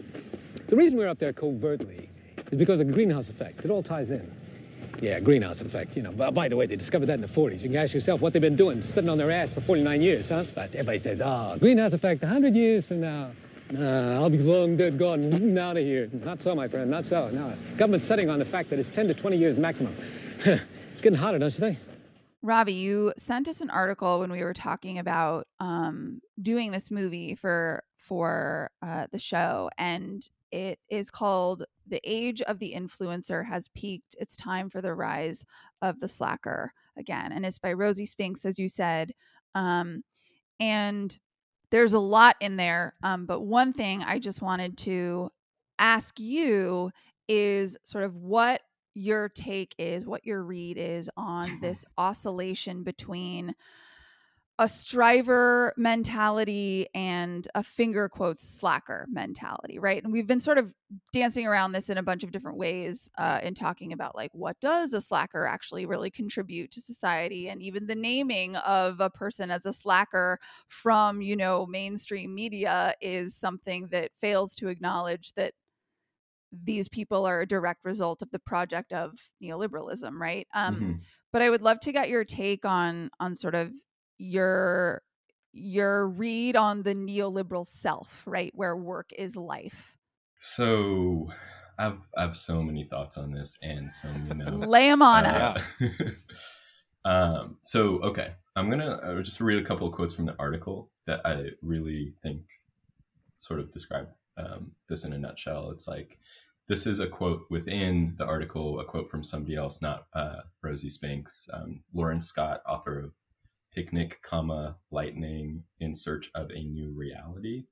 The reason we're up there covertly is because of the greenhouse effect. It all ties in. Yeah, greenhouse effect, you know. By the way, they discovered that in the 40s. You can ask yourself what they've been doing, sitting on their ass for 49 years, huh? But everybody says, oh, greenhouse effect 100 years from now. Nah, I'll be long dead gone, out of here. Not so, my friend, not so. No, government's setting on the fact that it's 10 to 20 years maximum. it's getting hotter, don't you think? Robbie, you sent us an article when we were talking about um, doing this movie for for uh, the show, and it is called "The Age of the Influencer Has Peaked. It's time for the rise of the slacker again," and it's by Rosie Spinks, as you said. Um, and there's a lot in there, um, but one thing I just wanted to ask you is sort of what your take is, what your read is on this oscillation between a striver mentality and a finger quotes slacker mentality, right? And we've been sort of dancing around this in a bunch of different ways uh, in talking about like what does a slacker actually really contribute to society, and even the naming of a person as a slacker from you know mainstream media is something that fails to acknowledge that these people are a direct result of the project of neoliberalism, right? Um, mm-hmm. But I would love to get your take on on sort of your your read on the neoliberal self, right, where work is life. So, I've I've so many thoughts on this and so many notes. Lay them on uh, us. um, so, okay, I'm gonna uh, just read a couple of quotes from the article that I really think sort of describe um, this in a nutshell. It's like this is a quote within the article, a quote from somebody else, not uh, Rosie Spinks, um, Lauren Scott, author of Picnic, comma Lightning in Search of a New Reality,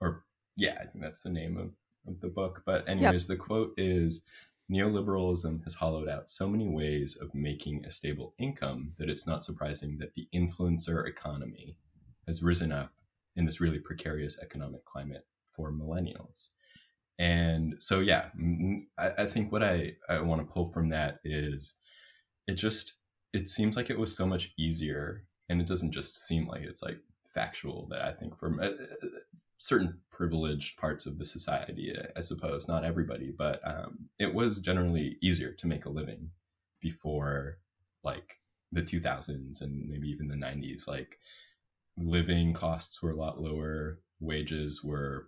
or yeah, I think that's the name of, of the book. But anyways, yep. the quote is neoliberalism has hollowed out so many ways of making a stable income that it's not surprising that the influencer economy has risen up in this really precarious economic climate for millennials. And so, yeah, I, I think what I, I want to pull from that is it just, it seems like it was so much easier. And it doesn't just seem like it's like factual that I think uh, uh, certain privileged parts of the society, I suppose, not everybody, but um, it was generally easier to make a living before like the 2000s and maybe even the 90s. Like living costs were a lot lower, wages were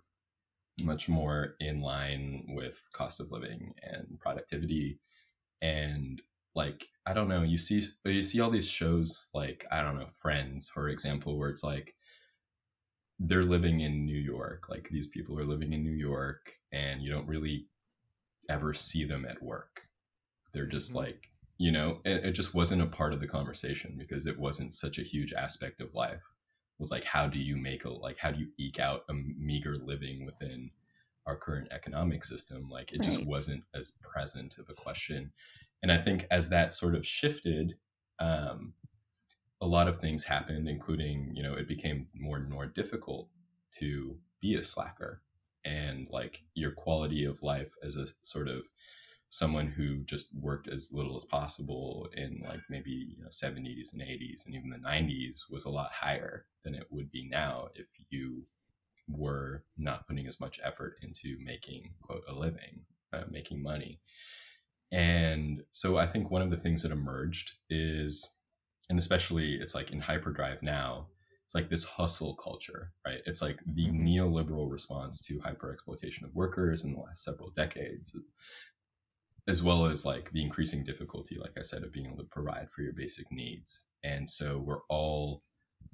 much more in line with cost of living and productivity and like i don't know you see you see all these shows like i don't know friends for example where it's like they're living in new york like these people are living in new york and you don't really ever see them at work they're just mm-hmm. like you know it, it just wasn't a part of the conversation because it wasn't such a huge aspect of life was like how do you make a like how do you eke out a meager living within our current economic system like it right. just wasn't as present of a question and i think as that sort of shifted um, a lot of things happened including you know it became more and more difficult to be a slacker. And like your quality of life as a sort of someone who just worked as little as possible in like maybe you know 70s and 80s and even the 90s was a lot higher than it would be now if you were not putting as much effort into making quote a living uh, making money and so i think one of the things that emerged is and especially it's like in hyperdrive now it's like this hustle culture right it's like the mm-hmm. neoliberal response to hyper exploitation of workers in the last several decades as well as like the increasing difficulty, like I said, of being able to provide for your basic needs. And so we're all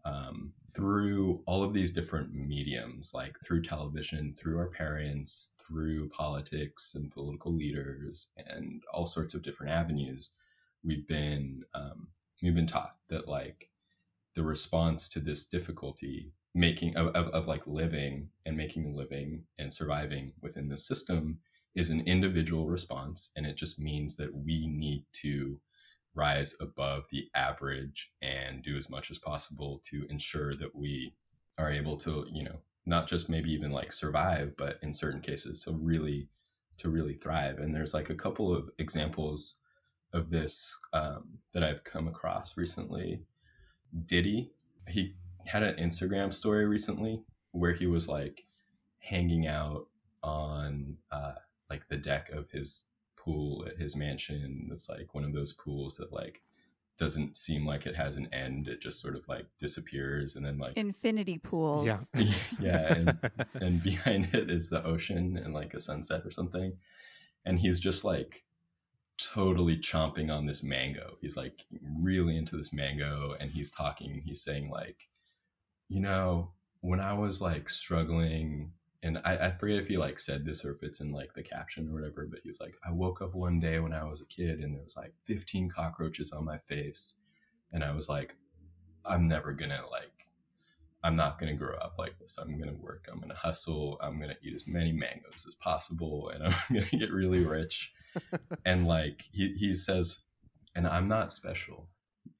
um, through all of these different mediums, like through television, through our parents, through politics and political leaders, and all sorts of different avenues, we've been um, we've been taught that like the response to this difficulty making of, of, of like living and making a living and surviving within the system is an individual response and it just means that we need to rise above the average and do as much as possible to ensure that we are able to you know not just maybe even like survive but in certain cases to really to really thrive. And there's like a couple of examples of this um, that i've come across recently. Diddy he had an instagram story recently where he was like hanging out on uh, like the deck of his pool at his mansion that's like one of those pools that like doesn't seem like it has an end it just sort of like disappears and then like Infinity pools. Yeah. yeah and, and behind it is the ocean and like a sunset or something and he's just like totally chomping on this mango he's like really into this mango and he's talking he's saying like you know when i was like struggling and I, I forget if he like said this or if it's in like the caption or whatever but he was like i woke up one day when i was a kid and there was like 15 cockroaches on my face and i was like i'm never gonna like I'm not to grow up like this. I'm to work. I'm to hustle. I'm to eat as many mangoes as possible and I'm to get really rich. and like he, he says, and I'm not special.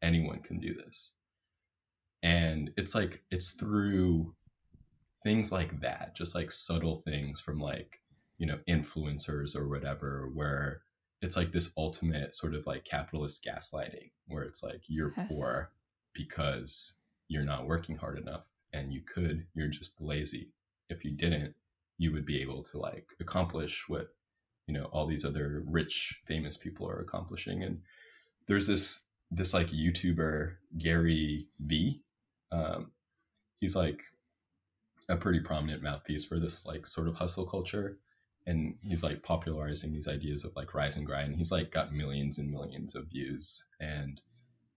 Anyone can do this. And it's like, it's through things like that, just like subtle things from like, you know, influencers or whatever, where it's like this ultimate sort of like capitalist gaslighting, where it's like you're Yes. poor because you're not working hard enough and you could you're just lazy if you didn't you would be able to like accomplish what you know all these other rich famous people are accomplishing and there's this this like youtuber gary vee um, he's like a pretty prominent mouthpiece for this like sort of hustle culture. And he's like popularizing these ideas of like rise and grind he's like got millions and millions of views. And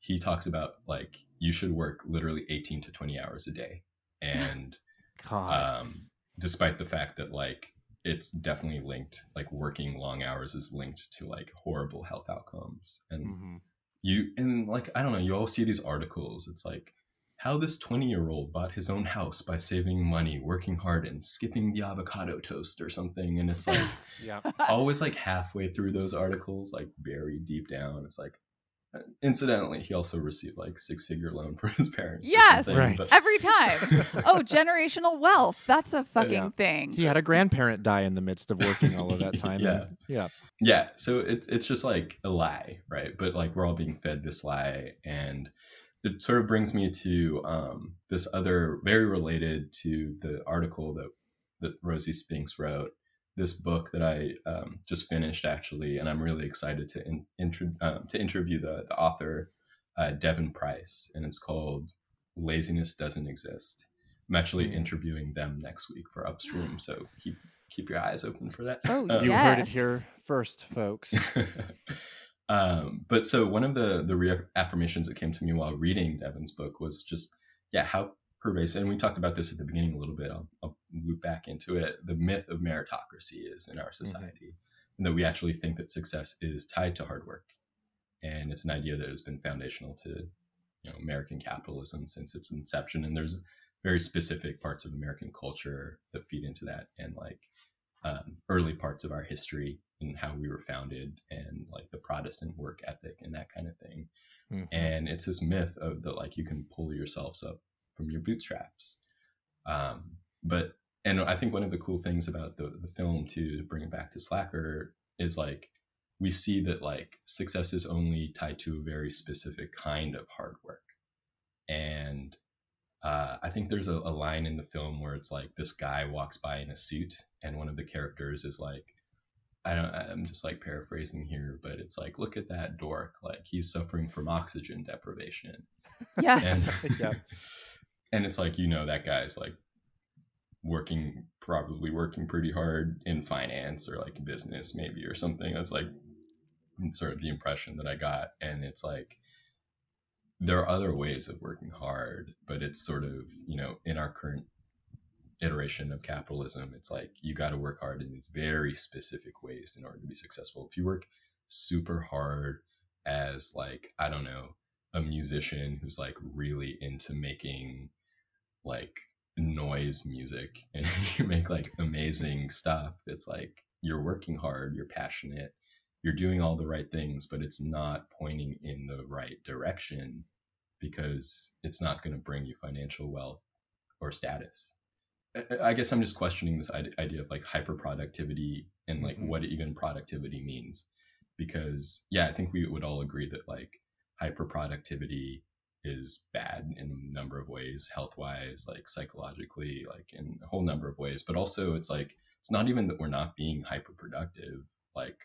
he talks about like you should work literally 18 to 20 hours a day. And God. um, despite the fact that like it's definitely linked like working long hours is linked to like horrible health outcomes. And Mhm. you and like i don't know you all see these articles. It's like how this 20 year old bought his own house by saving money working hard and skipping the avocado toast or something and it's like Yeah. always like halfway through those articles like buried deep down it's like uh, incidentally he also received like six figure loan from his parents or Yes. Right. but- Every time. Oh, generational wealth. That's a fucking Yeah. thing. He had a grandparent die in the midst of working all of that time. Yeah. and- yeah. yeah so it, it's just like a lie right but like we're all being fed this lie and it sort of brings me to um, this other very related to the article that that rosie spinks wrote this book that i um, just finished actually and i'm really excited to in, intro, um, to interview the, the author uh, devon price and it's called laziness doesn't exist i'm actually Hmm. interviewing them next week for upstream so keep keep your eyes open for that Oh, Um, You heard it here first, folks. um, but so one of the the reaffirmations that came to me while reading Devon's book was just yeah how pervasive and we talked about this at the beginning a little bit I'll, I'll loop back into it the myth of meritocracy is in our society and that we actually think that success is tied to hard work and it's an idea that has been foundational to you know American capitalism since its inception and there's very specific parts of American culture that feed into that and like um, early parts of our history and how we were founded and like the Protestant work ethic and that kind of thing. Mhm. And it's this myth of that like you can pull yourselves up from your bootstraps. Um, but and I think one of the cool things about the, the film too, to bring it back to Slacker, is like we see that like success is only tied to a very specific kind of hard work. And uh, I think there's a, a line in the film where it's like this guy walks by in a suit, and one of the characters is like, I don't, I'm just like paraphrasing here, but it's like, look at that dork, like he's suffering from oxygen deprivation, Yes. and Yeah. and it's like you know that guy's like working probably working pretty hard in finance or like business maybe or something that's like sort of the impression that i got and it's like there are other ways of working hard but it's sort of you know in our current iteration of capitalism it's like you got to work hard in these very specific ways in order to be successful. If you work super hard as like i don't know a musician who's like really into making like noise music and you make like amazing stuff it's like you're working hard you're passionate you're doing all the right things but it's not pointing in the right direction because it's not going to bring you financial wealth or status I- guess i'm just questioning this idea of like hyper productivity and like Mhm. what even productivity means. Because yeah i think we would all agree that like hyper productivity is bad in a number of ways health wise like psychologically like in a whole number of ways. But also it's like it's not even that we're not being hyper productive like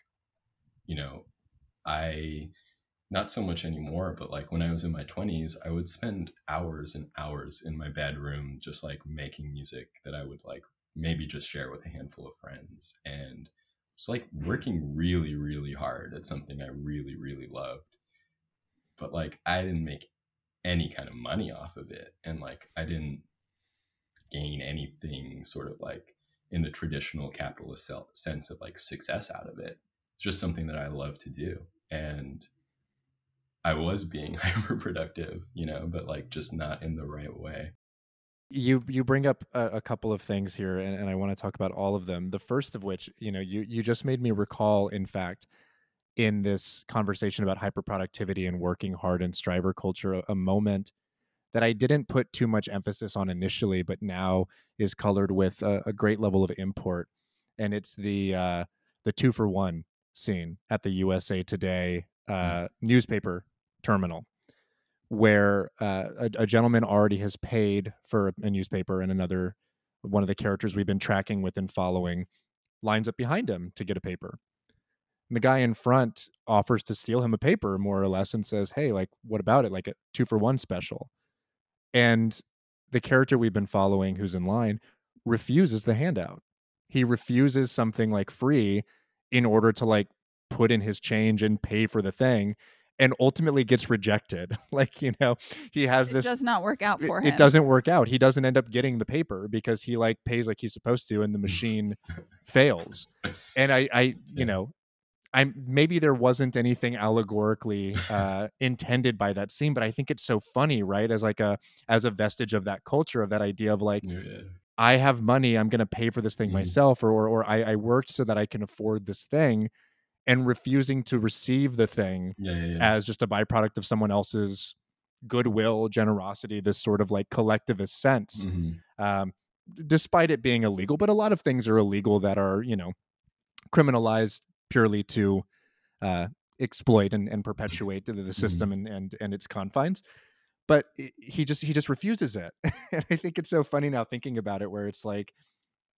you know, I not so much anymore, but like when I was in my 20s, I would spend hours and hours in my bedroom just like making music that I would like maybe just share with a handful of friends. And it's like working really, really hard at something I really, really loved. But like I didn't make any kind of money off of it. And like I didn't gain anything sort of like in the traditional capitalist sense of like success out of it. It's just something that I love to do. And I was being hyperproductive, you know, but like just not in the right way. You you bring up a, a couple of things here, and, and I want to talk about all of them. The first of which, you know, you you just made me recall, in fact, in this conversation about hyperproductivity and working hard and striver culture, a, a moment that I didn't put too much emphasis on initially, but now is colored with a, a great level of import, and it's the uh, the two for one scene at the USA Today uh, mm. newspaper terminal where uh, a, a, gentleman already has paid for a newspaper and another one of the characters we've been tracking with and following lines up behind him to get a paper. And the guy in front offers to steal him a paper more or less and says hey like what about it? Like a two for one special. And the character we've been following who's in line refuses the handout. He refuses something like free in order to like put in his change and pay for the thing and ultimately gets rejected. like, you know, he has it this does not work out for it, him. It doesn't work out. He doesn't end up getting the paper because he like pays like he's supposed to and the machine fails. And I I you know, I'm maybe there wasn't anything allegorically uh intended by that scene, but I think it's so funny, right? As like a as a vestige of that culture of that idea of like yeah. I have money, I'm gonna pay for this thing mm. myself, or or, or I, I worked so that I can afford this thing and refusing to receive the thing yeah, yeah, yeah. as just a byproduct of someone else's goodwill, generosity, this sort of like collectivist sense. Mm-hmm. Um, despite it being illegal, but a lot of things are illegal that are, you know, criminalized purely to uh, exploit and, and perpetuate the, the mm-hmm. system mm-hmm. and, and and its confines. But he just he just refuses it, and I think it's so funny now thinking about it, where it's like,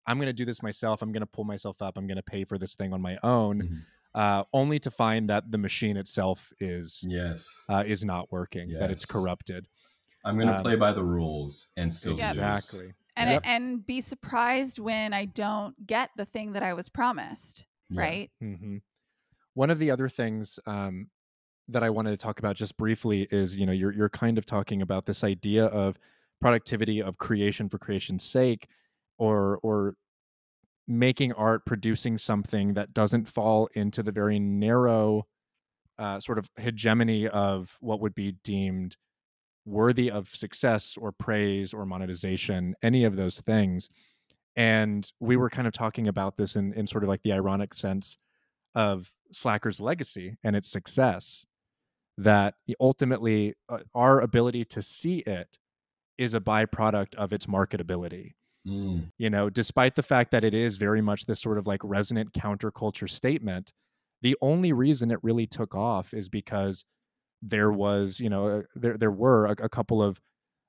I'm going to do this myself. I'm going to pull myself up. I'm going to pay for this thing on my own. Mm-hmm uh, only to find that the machine itself is yes uh, is not working, yes. that it's corrupted. I'm going to um, play by the rules and still exactly. And yep. and be surprised when I don't get the thing that I was promised. Yeah. Right. Mm-hmm. One of the other things um, that I wanted to talk about just briefly is, you know, you're you're kind of talking about this idea of productivity of creation for creation's sake, or or making art, producing something that doesn't fall into the very narrow uh, sort of hegemony of what would be deemed worthy of success or praise or monetization, any of those things. And we were kind of talking about this in, in sort of like the ironic sense of Slacker's legacy and its success, that ultimately uh, our ability to see it is a byproduct of its marketability Mm. You know, despite the fact that it is very much this sort of like resonant counterculture statement, the only reason it really took off is because there was, you know, uh, there there were a, a couple of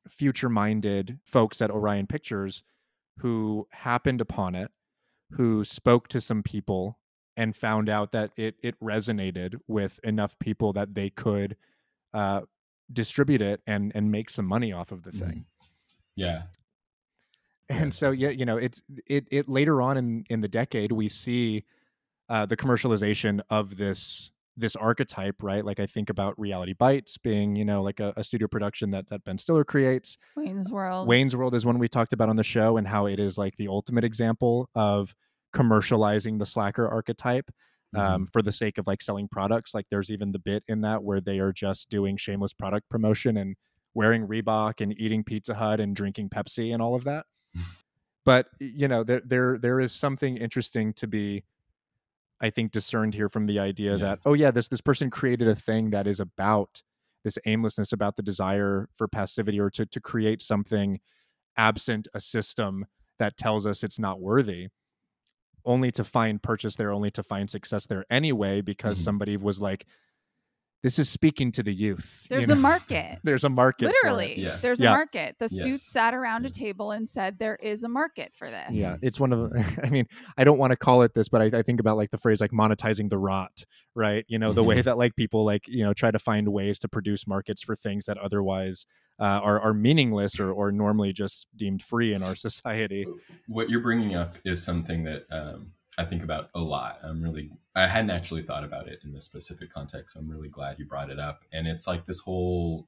future-minded folks at Orion Pictures who happened upon it, who spoke to some people and found out that it it resonated with enough people that they could uh, distribute it and and make some money off of the thing. Mm. Yeah, and so yeah you know it's it it later on in in the decade we see uh the commercialization of this this archetype right? Like i think about reality bites being you know like a, a, studio production that that ben stiller creates. Wayne's world. Wayne's world is one we talked about on the show and how it is like the ultimate example of commercializing the slacker archetype um, mm-hmm. for the sake of like selling products. Like there's even the bit in that where they are just doing shameless product promotion and wearing reebok and eating pizza hut and drinking pepsi and all of that but you know there there there is something interesting to be i think discerned here from the idea yeah. that oh yeah this this person created a thing that is about this aimlessness about the desire for passivity or to to create something absent a system that tells us it's not worthy only to find purchase there only to find success there anyway because mm-hmm. somebody was like this is speaking to the youth. you There's know? a market. There's a market. Literally, Yeah. there's Yeah. a market. The Yes. suits sat around a table and said, "There is a market for this." Yeah, it's one of. I mean, I don't want to call it this, but I, I think about like the phrase like monetizing the rot, right? You know, the way that like people like you know try to find ways to produce markets for things that otherwise uh, are are meaningless or or normally just deemed free in our society. what you're bringing up is something that um, I think about a lot. I'm really, I hadn't actually thought about it in this specific context. I'm really glad you brought it up. And it's like this whole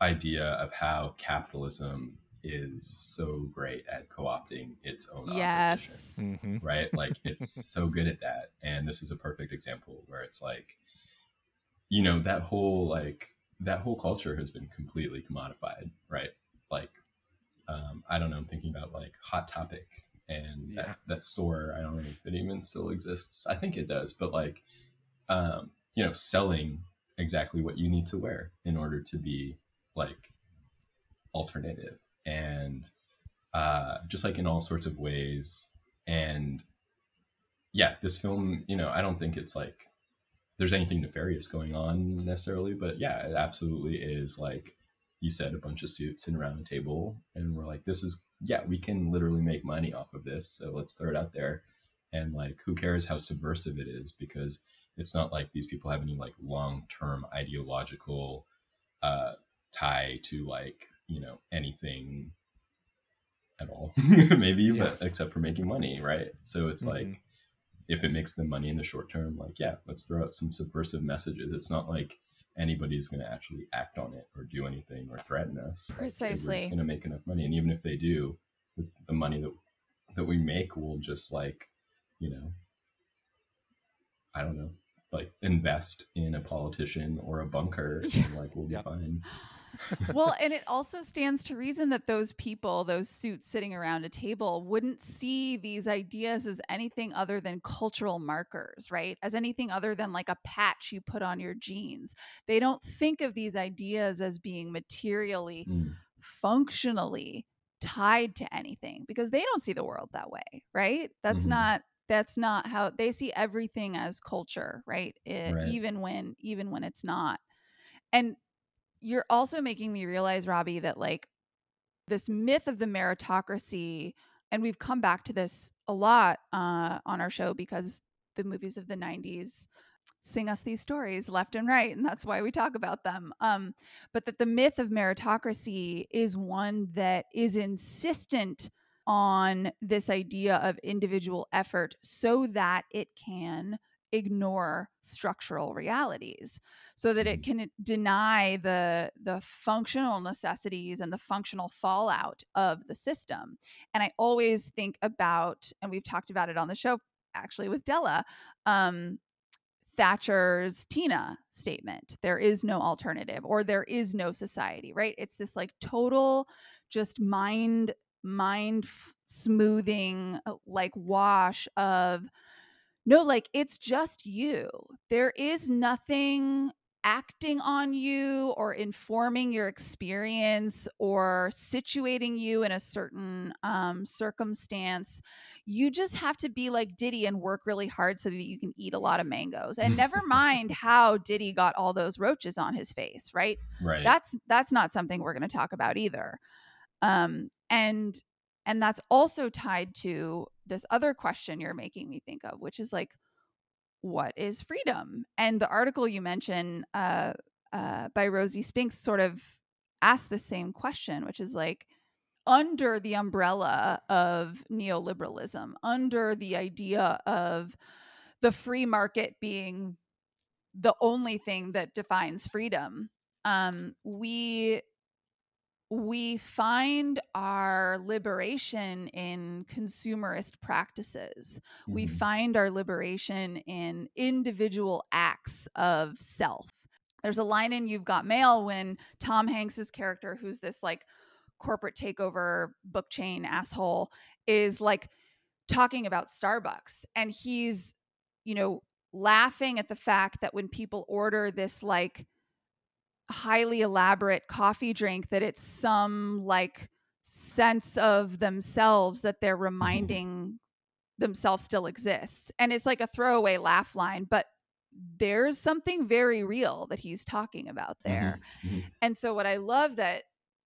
idea of how capitalism is so great at co opting its own opposition. Yes. Mhm. Right? Like it's so good at that. And this is a perfect example where it's like, you know, that whole like, that whole culture has been completely commodified, right? Like, um, I don't know. I'm thinking about like Hot Topic and Yeah. that, that store. I don't know if it even still exists. I think it does, but like, um, you know, selling exactly what you need to wear in order to be like alternative and uh, just like in all sorts of ways. And yeah, this film, you know, I don't think it's like there's anything nefarious going on necessarily, but yeah, it absolutely is like you said, a bunch of suits sitting around a table, and we're like, this is yeah, we can literally make money off of this, so let's throw it out there. And like, who cares how subversive it is? Because it's not like these people have any like long term ideological uh, tie to like you know anything at all, maybe, Yeah. but except for making money, right? So it's Mhm. like if it makes them money in the short term, like yeah, let's throw out some subversive messages. It's not like anybody's going to actually act on it or do anything or threaten us. Like, we're Precisely. just going to make enough money, and even if they do, the, the money that that we make will just like, you know, I don't know, like invest in a politician or a bunker, and like we'll be Yep. fine. Well, and it also stands to reason that those people, those suits sitting around a table, wouldn't see these ideas as anything other than cultural markers, right? As anything other than like a patch you put on your jeans. They don't think of these ideas as being materially, Mm. functionally tied to anything because they don't see the world that way, right? That's Mhm. not that's not how they see everything as culture, right? It, Right. Even when even when it's not. And you're also making me realize, Robbie, that like this myth of the meritocracy, and we've come back to this a lot uh, on our show because the movies of the 90s sing us these stories left and right, and that's why we talk about them. Um, but that the myth of meritocracy is one that is insistent on this idea of individual effort so that it can ignore structural realities so that it can deny the the functional necessities and the functional fallout of the system. And i always think about and we've talked about it on the show actually with della um Thatcher's Tina statement there is no alternative or there is no society right? It's this like total just mind mind f- smoothing uh, like wash of no like it's just you. There is nothing acting on you or informing your experience or situating you in a certain um, circumstance. You just have to be like diddy and work really hard so that you can eat a lot of mangoes. And never mind how diddy got all those roaches on his face right? Right. that's that's not something we're going to talk about either. Um and and that's also tied to this other question you're making me think of which is like what is freedom? And the article you mentioned uh, uh, by rosie spinks sort of asked the same question which is like under the umbrella of neoliberalism under the idea of the free market being the only thing that defines freedom um, we we find our liberation in consumerist practices. We Mhm. find our liberation in individual acts of self. There's a line in You've Got Mail when Tom Hanks's character, who's this like corporate takeover book chain asshole, is like talking about Starbucks. And he's, you know, laughing at the fact that when people order this like highly elaborate coffee drink that it's some like sense of themselves that they're reminding themselves still exists and it's like a throwaway laugh line but there's something very real that he's talking about there. Mhm. And so what I love that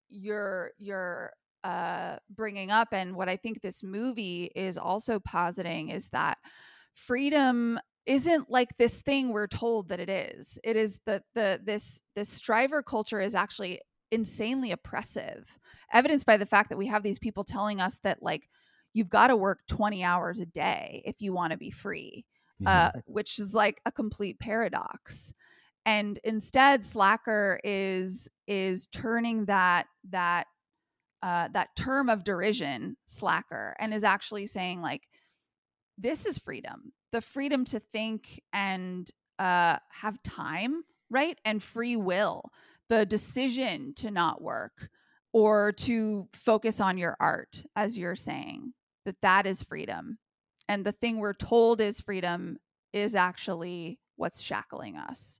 you're you're uh bringing up and what I think this movie is also positing is that freedom isn't like this thing we're told that it is. It is the the this this striver culture is actually insanely oppressive. Evidenced by the fact that we have these people telling us that like you've got to work 20 hours a day if you want to be free. Mhm. Uh, which is like a complete paradox and instead slacker is is turning that that uh, that term of derision slacker and is actually saying like this is freedom the freedom to think and uh, have time right and free will the decision to not work or to focus on your art as you're saying that that is freedom. And the thing we're told is freedom is actually what's shackling us.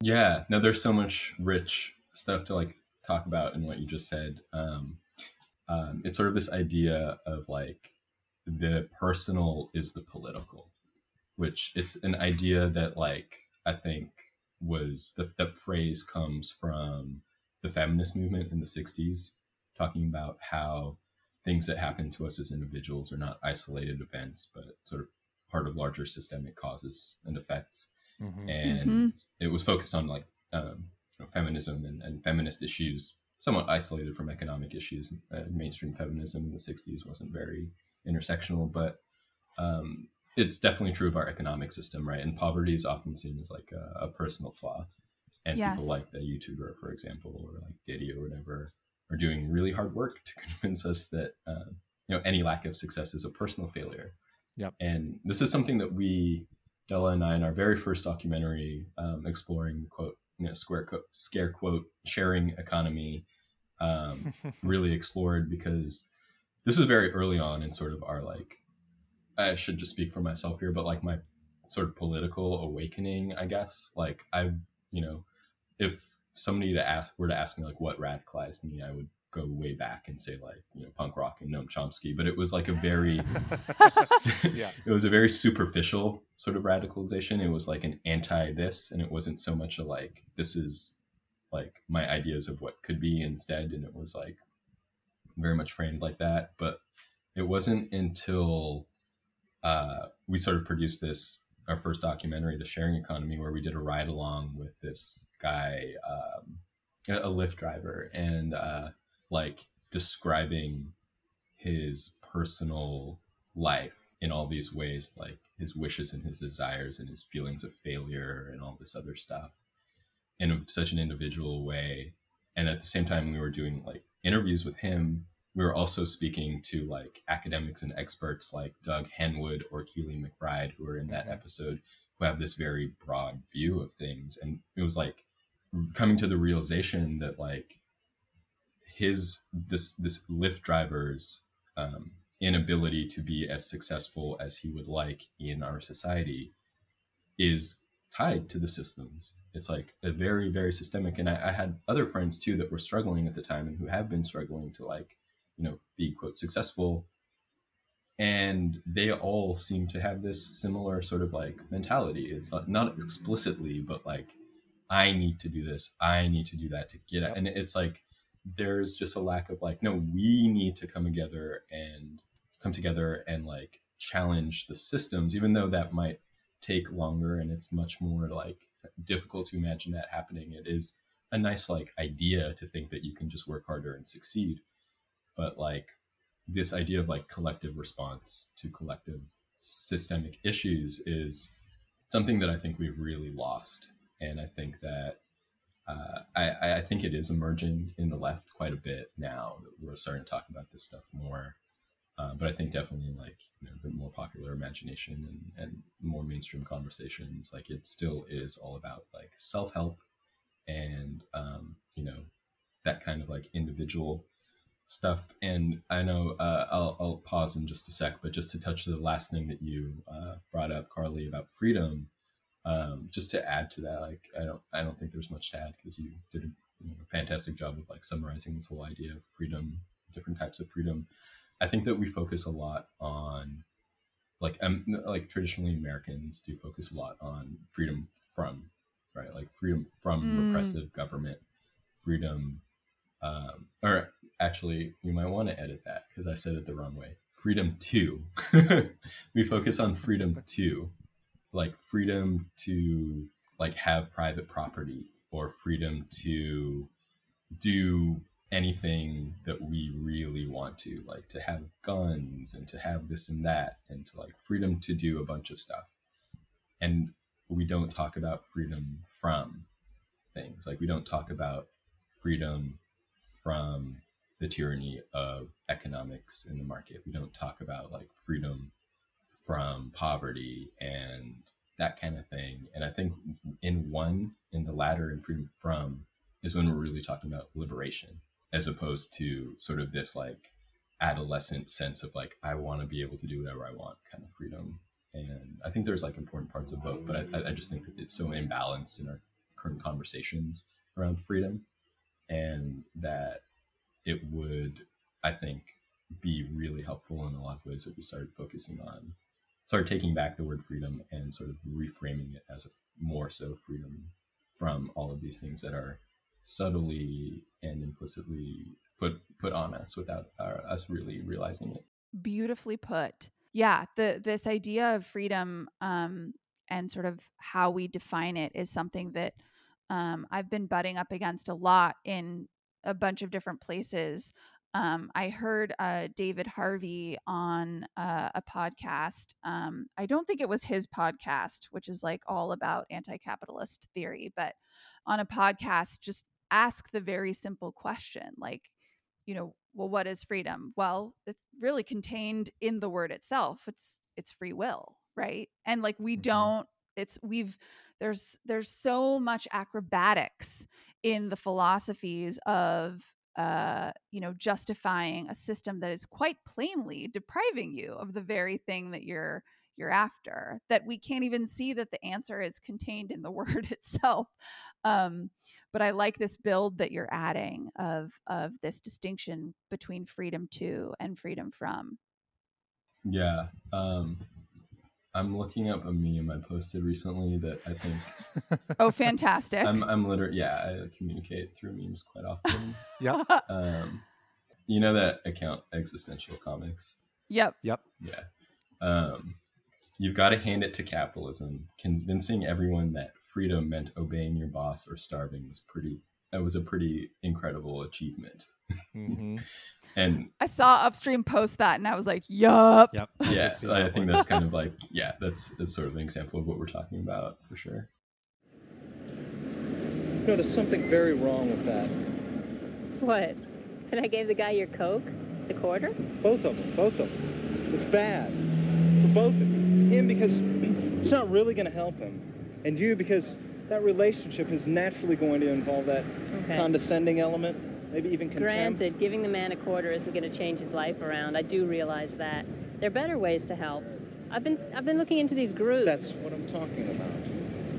Yeah, no, there's so much rich stuff to like talk about in what you just said. Um, um, it's sort of this idea of like the personal is the political, which it's an idea that like I think was the that phrase comes from the feminist movement in the 60s talking about how things that happen to us as individuals are not isolated events but sort of part of larger systemic causes and effects Mhm. and it was focused on like um, you know, feminism and, and feminist issues, somewhat isolated from economic issues. Uh, mainstream feminism in the '60s wasn't very intersectional, but um, it's definitely true of our economic system, right? And poverty is often seen as like a, a personal flaw, and Yes. people like the YouTuber, for example, or like Diddy or whatever, are doing really hard work to convince us that uh, you know any lack of success is a personal failure. Yep. And this is something that we Della and I in our very first documentary um, exploring quote you know square quote scare quote sharing economy um, really explored because this was very early on in sort of our like I should just speak for myself here, but like my sort of political awakening, I guess. Like I've you know if somebody to ask were to ask me like what radicalized me, I would go way back and say like you know punk rock and Noam Chomsky, but it was like a very yeah. it was a very superficial sort of radicalization. It was like an anti this, and it wasn't so much a like this is like my ideas of what could be instead, and it was like very much framed like that. But it wasn't until uh, we sort of produced this our first documentary, The Sharing Economy, where we did a ride along with this guy, um, a Lyft driver, and uh, like describing his personal life in all these ways, like his wishes and his desires and his feelings of failure and all this other stuff in such an individual way. And at the same time, we were doing like interviews with him. We were also speaking to like academics and experts like Doug Henwood or Keely McBride, who are in that episode, who have this very broad view of things. And it was like coming to the realization that like his this this Lyft driver's um, inability to be as successful as he would like in our society is tied to the systems. It's like a very very systemic. And I, I had other friends too that were struggling at the time and who have been struggling to like you know be quote successful. And they all seem to have this similar sort of like mentality. It's not not explicitly, but like I need to do this, I need to do that to get it. And it's like there's just a lack of like, no, we need to come together and come together and like challenge the systems, even though that might take longer and it's much more like difficult to imagine that happening. It is a nice like idea to think that you can just work harder and succeed. But like this idea of like collective response to collective systemic issues is something that I think we've really lost. And I think that uh, I, I think it is emerging in the left quite a bit now. that We're starting to talk about this stuff more. Uh, but I think definitely like you know the more popular imagination and, and more mainstream conversations, like it still is all about like self help and um, you know that kind of like individual stuff. And I know uh, I'll, I'll pause in just a sec, but just to touch the last thing that you uh, brought up, Carly, about freedom um, just to add to that, like I don't I don't think there's much to add because you did a you know, fantastic job of like summarizing this whole idea of freedom, different types of freedom. I think that we focus a lot on like um, like traditionally Americans do focus a lot on freedom from right, like freedom from Mm. repressive government, freedom, um, or actually you might want to edit that because I said it the wrong way. Freedom to, we focus on freedom to, like freedom to like have private property or freedom to do anything that we really want to like to have guns and to have this and that and to like freedom to do a bunch of stuff. And we don't talk about freedom from things. Like we don't talk about freedom from the tyranny of economics in the market we don't talk about like freedom from poverty and that kind of thing and i think in one in the latter in freedom from is when we're really talking about liberation as opposed to sort of this like adolescent sense of like I want to be able to do whatever I want kind of freedom. And I think there's like important parts of both, but I, I just think that it's so imbalanced in our current conversations around freedom, and that it would I think be really helpful in a lot of ways if we started focusing on started taking back the word freedom and sort of reframing it as a more so freedom from all of these things that are subtly and implicitly put put on us without uh, us really realizing it. beautifully put yeah the this idea of freedom um and sort of how we define it is something that um i've been butting up against a lot in a bunch of different places um, I heard uh, David Harvey on uh, a podcast. Um, I don't think it was his podcast, which is like all about anti capitalist theory, but on a podcast, just ask the very simple question like, you know, well, what is freedom? Well, it's really contained in the word itself. It's it's free will, right? And like we Mhm. don't. It's we've there's there's so much acrobatics in the philosophies of uh you know justifying a system that is quite plainly depriving you of the very thing that you're you're after that we can't even see that the answer is contained in the word itself um but i like this build that you're adding of of this distinction between freedom to and freedom from Yeah. Um, I'm looking up a meme I posted recently that I think oh fantastic I'm I'm literally yeah I communicate through memes quite often. yeah. um, you know that account Existential Comics. yep Yep. Yeah. Um, you've got to hand it to capitalism. Convincing everyone that freedom meant obeying your boss or starving was pretty. That was a pretty incredible achievement. Hmm And i saw upstream post that and i was like yup Yep. I yeah, see I that think that's kind of like yeah, that's that's sort of an example of what we're talking about for sure. You know, there's something very wrong with that. What? That I gave the guy your Coke? The quarter? Both of them, both of them. It's bad. For both of you. Him because it's not really going to help him. And you because that relationship is naturally going to involve that Okay. condescending element, maybe even contempt. Granted, giving the man a quarter isn't going to change his life around. I do realize that. There are better ways to help. I've been I've been looking into these groups. That's what I'm talking about.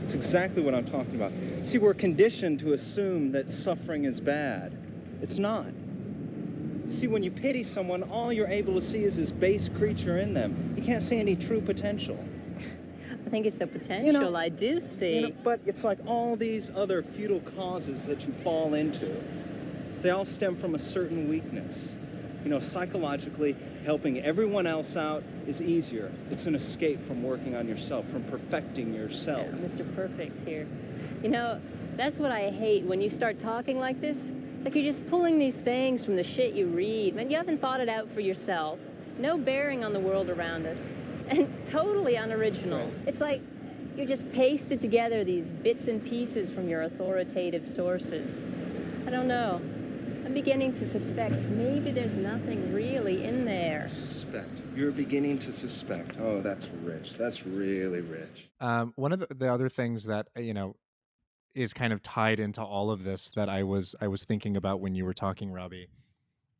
It's exactly what I'm talking about. See, we're conditioned to assume that suffering is bad. It's not. See, when you pity someone, all you're able to see is this base creature in them. You can't see any true potential. I think it's the potential I do You see. know, but it's like all these other futile causes that you fall into. They all stem from a certain weakness. You know, psychologically, helping everyone else out is easier. It's an escape from working on yourself, from perfecting yourself. Yeah, Mr. Perfect here. You know, that's what I hate when you start talking like this. It's like you're just pulling these things from the shit you read, man. You haven't thought it out for yourself. No bearing on the world around us, and totally unoriginal. Right. It's like you just pasted together these bits and pieces from your authoritative sources. I don't know. I'm beginning to suspect maybe there's nothing really in there. Suspect. You're beginning to suspect. Oh, that's rich. That's really rich. Um, one of the, the other things that uh, you know is kind of tied into all of this that I was I was thinking about when you were talking, Robbie,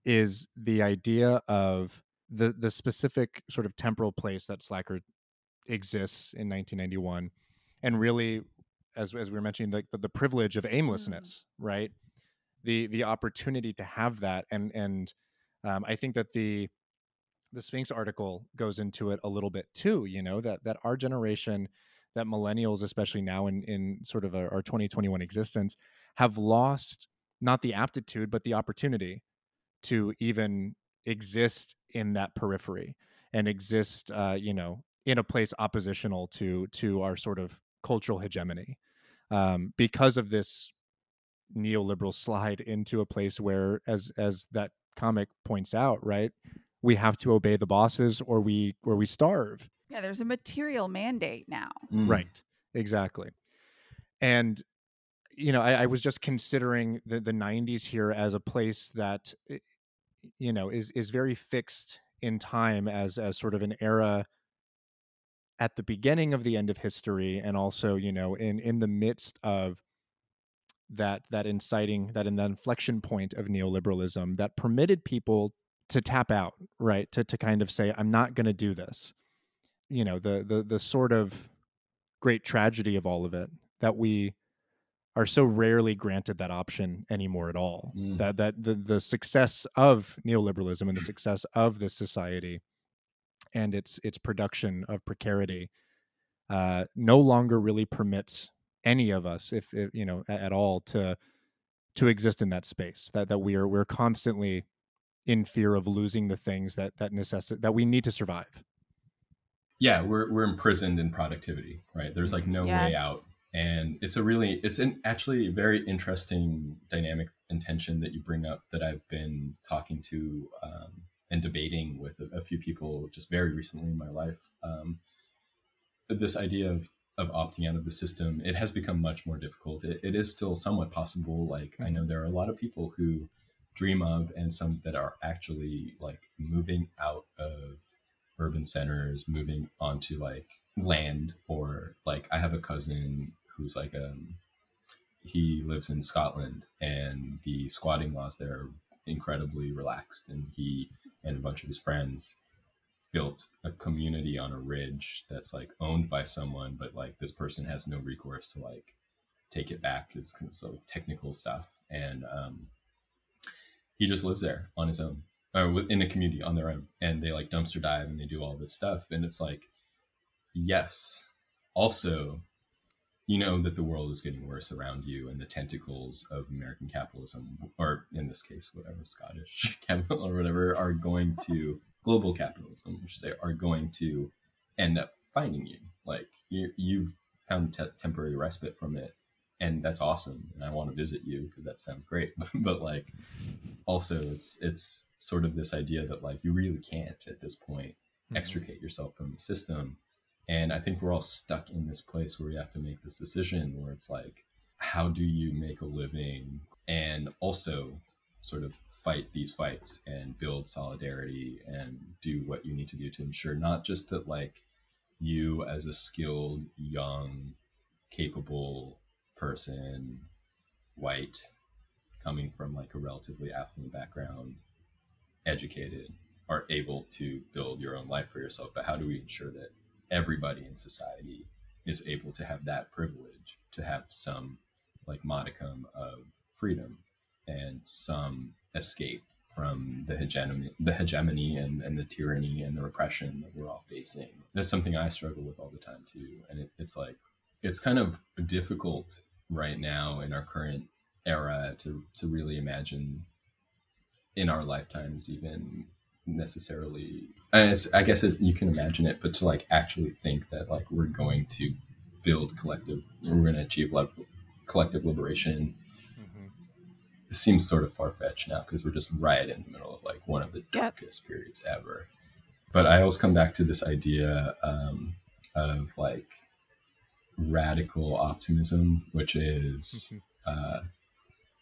is the idea of the the specific sort of temporal place that Slacker exists in 1991, and really, as as we were mentioning, the the, the privilege of aimlessness, right? The the opportunity to have that, and and um, I think that the the Sphinx article goes into it a little bit too. You know that that our generation, that millennials, especially now in in sort of our, our 2021 existence, have lost not the aptitude but the opportunity to even exist in that periphery and exist, uh, you know, in a place oppositional to to our sort of cultural hegemony um, because of this neoliberal slide into a place where, as as that comic points out, right, we have to obey the bosses or we or we starve. Yeah, there's a material mandate now. Mm. Right. Exactly. And you know, I, I was just considering the the '90s here as a place that eh, you know is is very fixed in time as as sort of an era at the beginning of the end of history and also you know in in the midst of that that inciting that in the inflection point of neoliberalism that permitted people to tap out right? To to kind of say i'm not going to do this. You know the the the sort of great tragedy of all of it that we are so rarely granted that option anymore at all. Mm. that that the the success of neoliberalism and the success of this society and its its production of precarity uh, no longer really permits any of us, if, if you know, at, at all, to to exist in that space. That that we are we're constantly in fear of losing the things that that necessi- that we need to survive. yeah we're, we're imprisoned in productivity right there's like no way out and it's a really it's an actually very interesting dynamic and tension that you bring up that i've been talking to um, and debating with a, a few people just very recently in my life um, this idea of of opting out of the system it has become much more difficult. It, it is still somewhat possible like i know there are a lot of people who dream of and some that are actually like moving out of urban centers moving onto like land or like i have a cousin who's like um he lives in scotland and the squatting laws there are incredibly relaxed and he and a bunch of his friends built a community on a ridge that's like owned by someone but like this person has no recourse to like take it back is so technical stuff. And um he just lives there on his own or within a community on their own. And they like dumpster dive and they do all this stuff. And it's like yes also you know that the world is getting worse around you and the tentacles of american capitalism or in this case whatever scottish capital or whatever are going to global capitalism which say are going to end up finding you. Like you, you've found te- temporary respite from it and that's awesome and i want to visit you because that sounds great. But like also it's it's sort of this idea that like you really can't at this point Mhm. extricate yourself from the system. And i think we're all stuck in this place where we have to make this decision where it's like how do you make a living? And also sort of fight these fights and build solidarity and do what you need to do to ensure not just that like you as a skilled young capable person white coming from like a relatively affluent background educated are able to build your own life for yourself but how do we ensure that everybody in society is able to have that privilege to have some like modicum of freedom and some escape from the hegemony the hegemony and, and the tyranny and the repression that we're all facing that's something i struggle with all the time too and it, it's like it's kind of difficult right now in our current era to to really imagine in our lifetimes even necessarily i guess you can imagine it but to like actually think that like we're going to build collective we're going to achieve collective liberation. It seems sort of far-fetched now because we're just right in the middle of like one of the Yep. darkest periods ever but i always come back to this idea um, of like radical optimism which is Mhm. uh,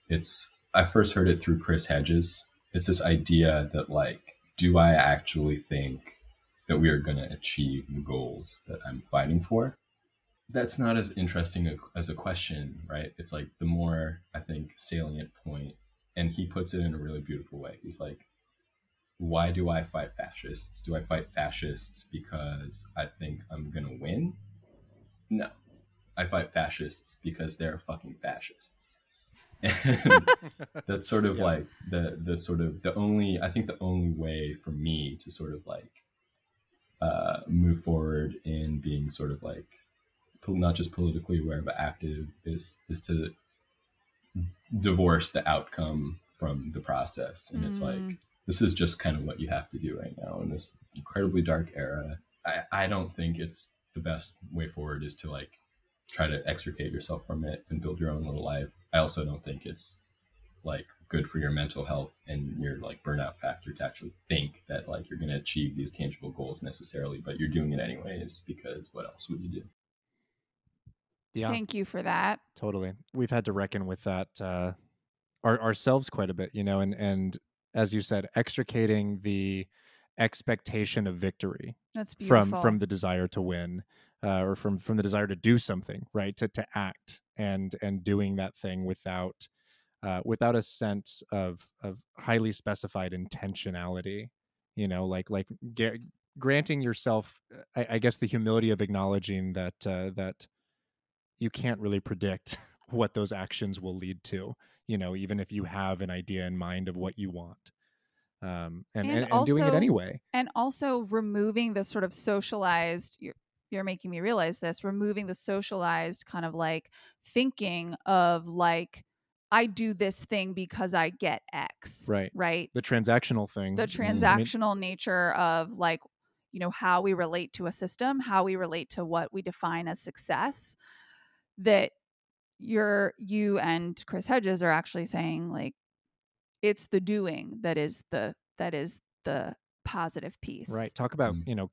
it's i first heard it through chris hedges it's this idea that like do i actually think that we are going to achieve the goals that i'm fighting for that's not as interesting as a question right? It's like the more i think salient point and he puts it in a really beautiful way. He's like why do i fight fascists? Do i fight fascists because i think i'm going to win? No. I fight fascists because they're fucking fascists. And that's sort of Yeah. like the the sort of the only I think the only way for me to sort of like uh, move forward in being sort of like not just politically aware but active is is to divorce the outcome from the process. And it's like Mm. this is just kind of what you have to do right now in this incredibly dark era. I, I don't think it's the best way forward is to like try to extricate yourself from it and build your own little life. I also don't think it's like good for your mental health and your like burnout factor to actually think that like you're going to achieve these tangible goals necessarily but you're doing it anyways because what else would you do Yeah, Thank you for that. totally. We've had to reckon with that uh, our, ourselves quite a bit, you know, and and as you said, extricating the expectation of victory That's beautiful. from from the desire to win uh, or from from the desire to do something right to to act and and doing that thing without uh, without a sense of of highly specified intentionality you know like like granting yourself uh, I, I guess the humility of acknowledging that uh, that you can't really predict what those actions will lead to you know even if you have an idea in mind of what you want um and And and, and doing it anyway and also removing the sort of socialized you're, you're making me realize this removing the socialized kind of like thinking of like i do this thing because i get x Right. right the transactional thing the I mean, transactional nature of like you know how we relate to a system how we relate to what we define as success that you're you and chris hedges are actually saying like it's the doing that is the that is the positive piece Right. Talk about, Mm. you know,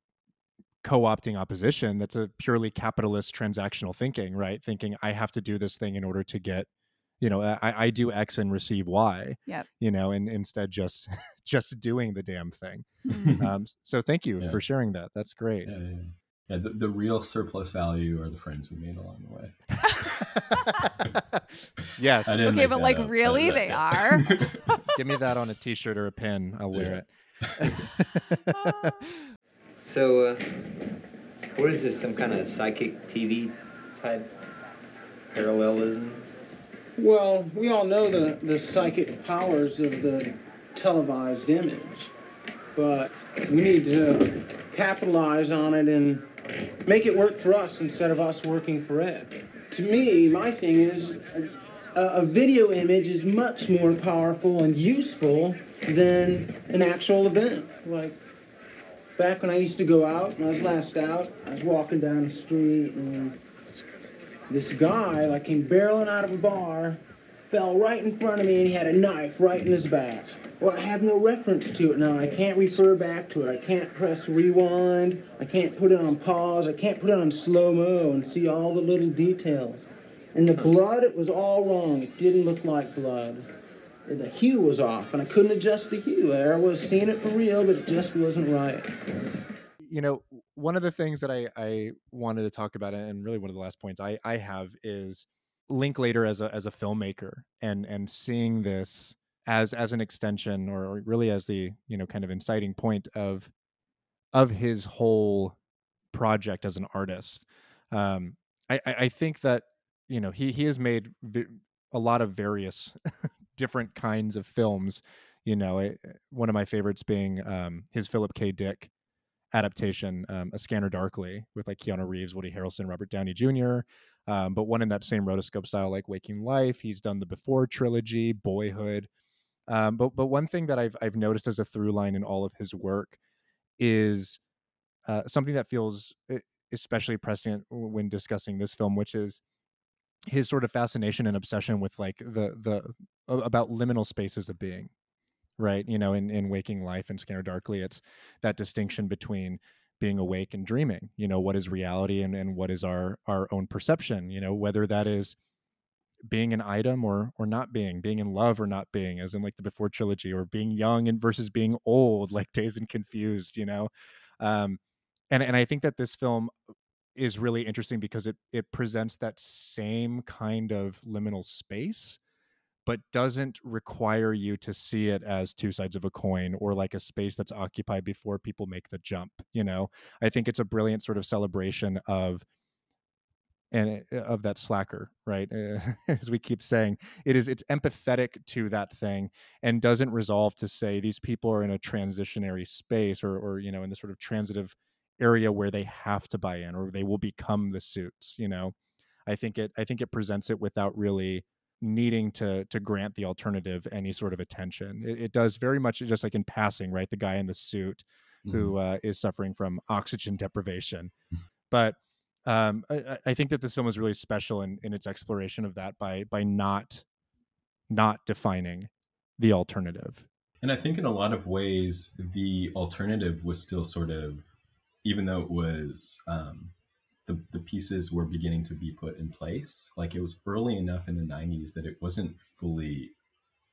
co-opting opposition. That's a purely capitalist transactional thinking, right? Thinking I have to do this thing in order to get, you know, I, I do X and receive Y. Yep. You know, and instead just just doing the damn thing. Mhm. Um, so thank you Yeah. for sharing that. That's great. yeah, yeah, yeah. Yeah, the, the real surplus value are the friends we made along the way. yes. Okay, but, like, up, really, they are? Give me that on a t-shirt or a pin. I'll wear it. So, uh, what is this? Some kind of psychic TV type parallelism? Well, we all know the, the psychic powers of the televised image, but we need to capitalize on it and make it work for us instead of us working for it. To me, my thing is a, a video image is much more powerful and useful than an actual event. Like back when I used to go out, when I was last out, I was walking down the street and this guy like came barreling out of a bar, fell right in front of me, and he had a knife right in his back. Well, I have no reference to it now. I can't refer back to it. I can't press rewind. I can't put it on pause. I can't put it on slow mo and see all the little details. And the blood, it was all wrong. It didn't look like blood. The hue was off, and I couldn't adjust the hue. I was seeing it for real, but it just wasn't right. you know one of the things that i i wanted to talk about and really one of the last points i i have is linklater as a as a filmmaker and and seeing this as as an extension or really as the you know kind of inciting point of of his whole project as an artist um i i, think that you know he he has made a lot of various different kinds of films you know eh, one of my favorites being um his philip k dick adaptation, um, A Scanner Darkly, with like Keanu Reeves, Woody Harrelson, Robert Downey Jr. Um, but one in that same rotoscope style, like Waking Life. He's done the Before trilogy, Boyhood. Um, but but one thing that I've I've noticed as a through line in all of his work is uh, something that feels especially prescient when discussing this film, which is his sort of fascination and obsession with like the the about liminal spaces of being right you know in in waking life and scanner darkly it's that distinction between being awake and dreaming you know what is reality and, and what is our our own perception you know whether that is being an item or or not being being in love or not being as in like the before trilogy or being young and versus being old like dazed and confused you know? Um and and i think that this film is really interesting because it it presents that same kind of liminal space but doesn't require you to see it as two sides of a coin or like a space that's occupied before people make the jump you know? I think it's a brilliant sort of celebration of and uh, of that slacker right? Uh, as we keep saying it is it's empathetic to that thing and doesn't resolve to say these people are in a transitionary space or or you know in the sort of transitive area where they have to buy in or they will become the suits you know? I think it i think it presents it without really needing to to grant the alternative any sort of attention it, it does very much just like in passing right the guy in the suit mm-hmm. who uh, is suffering from oxygen deprivation but um, I, I, think that this film is really special in, in its exploration of that by by not not defining the alternative. And I think in a lot of ways, the alternative was still sort of, even though it was um, the the pieces were beginning to be put in place. Like it was early enough in the '90s that it wasn't fully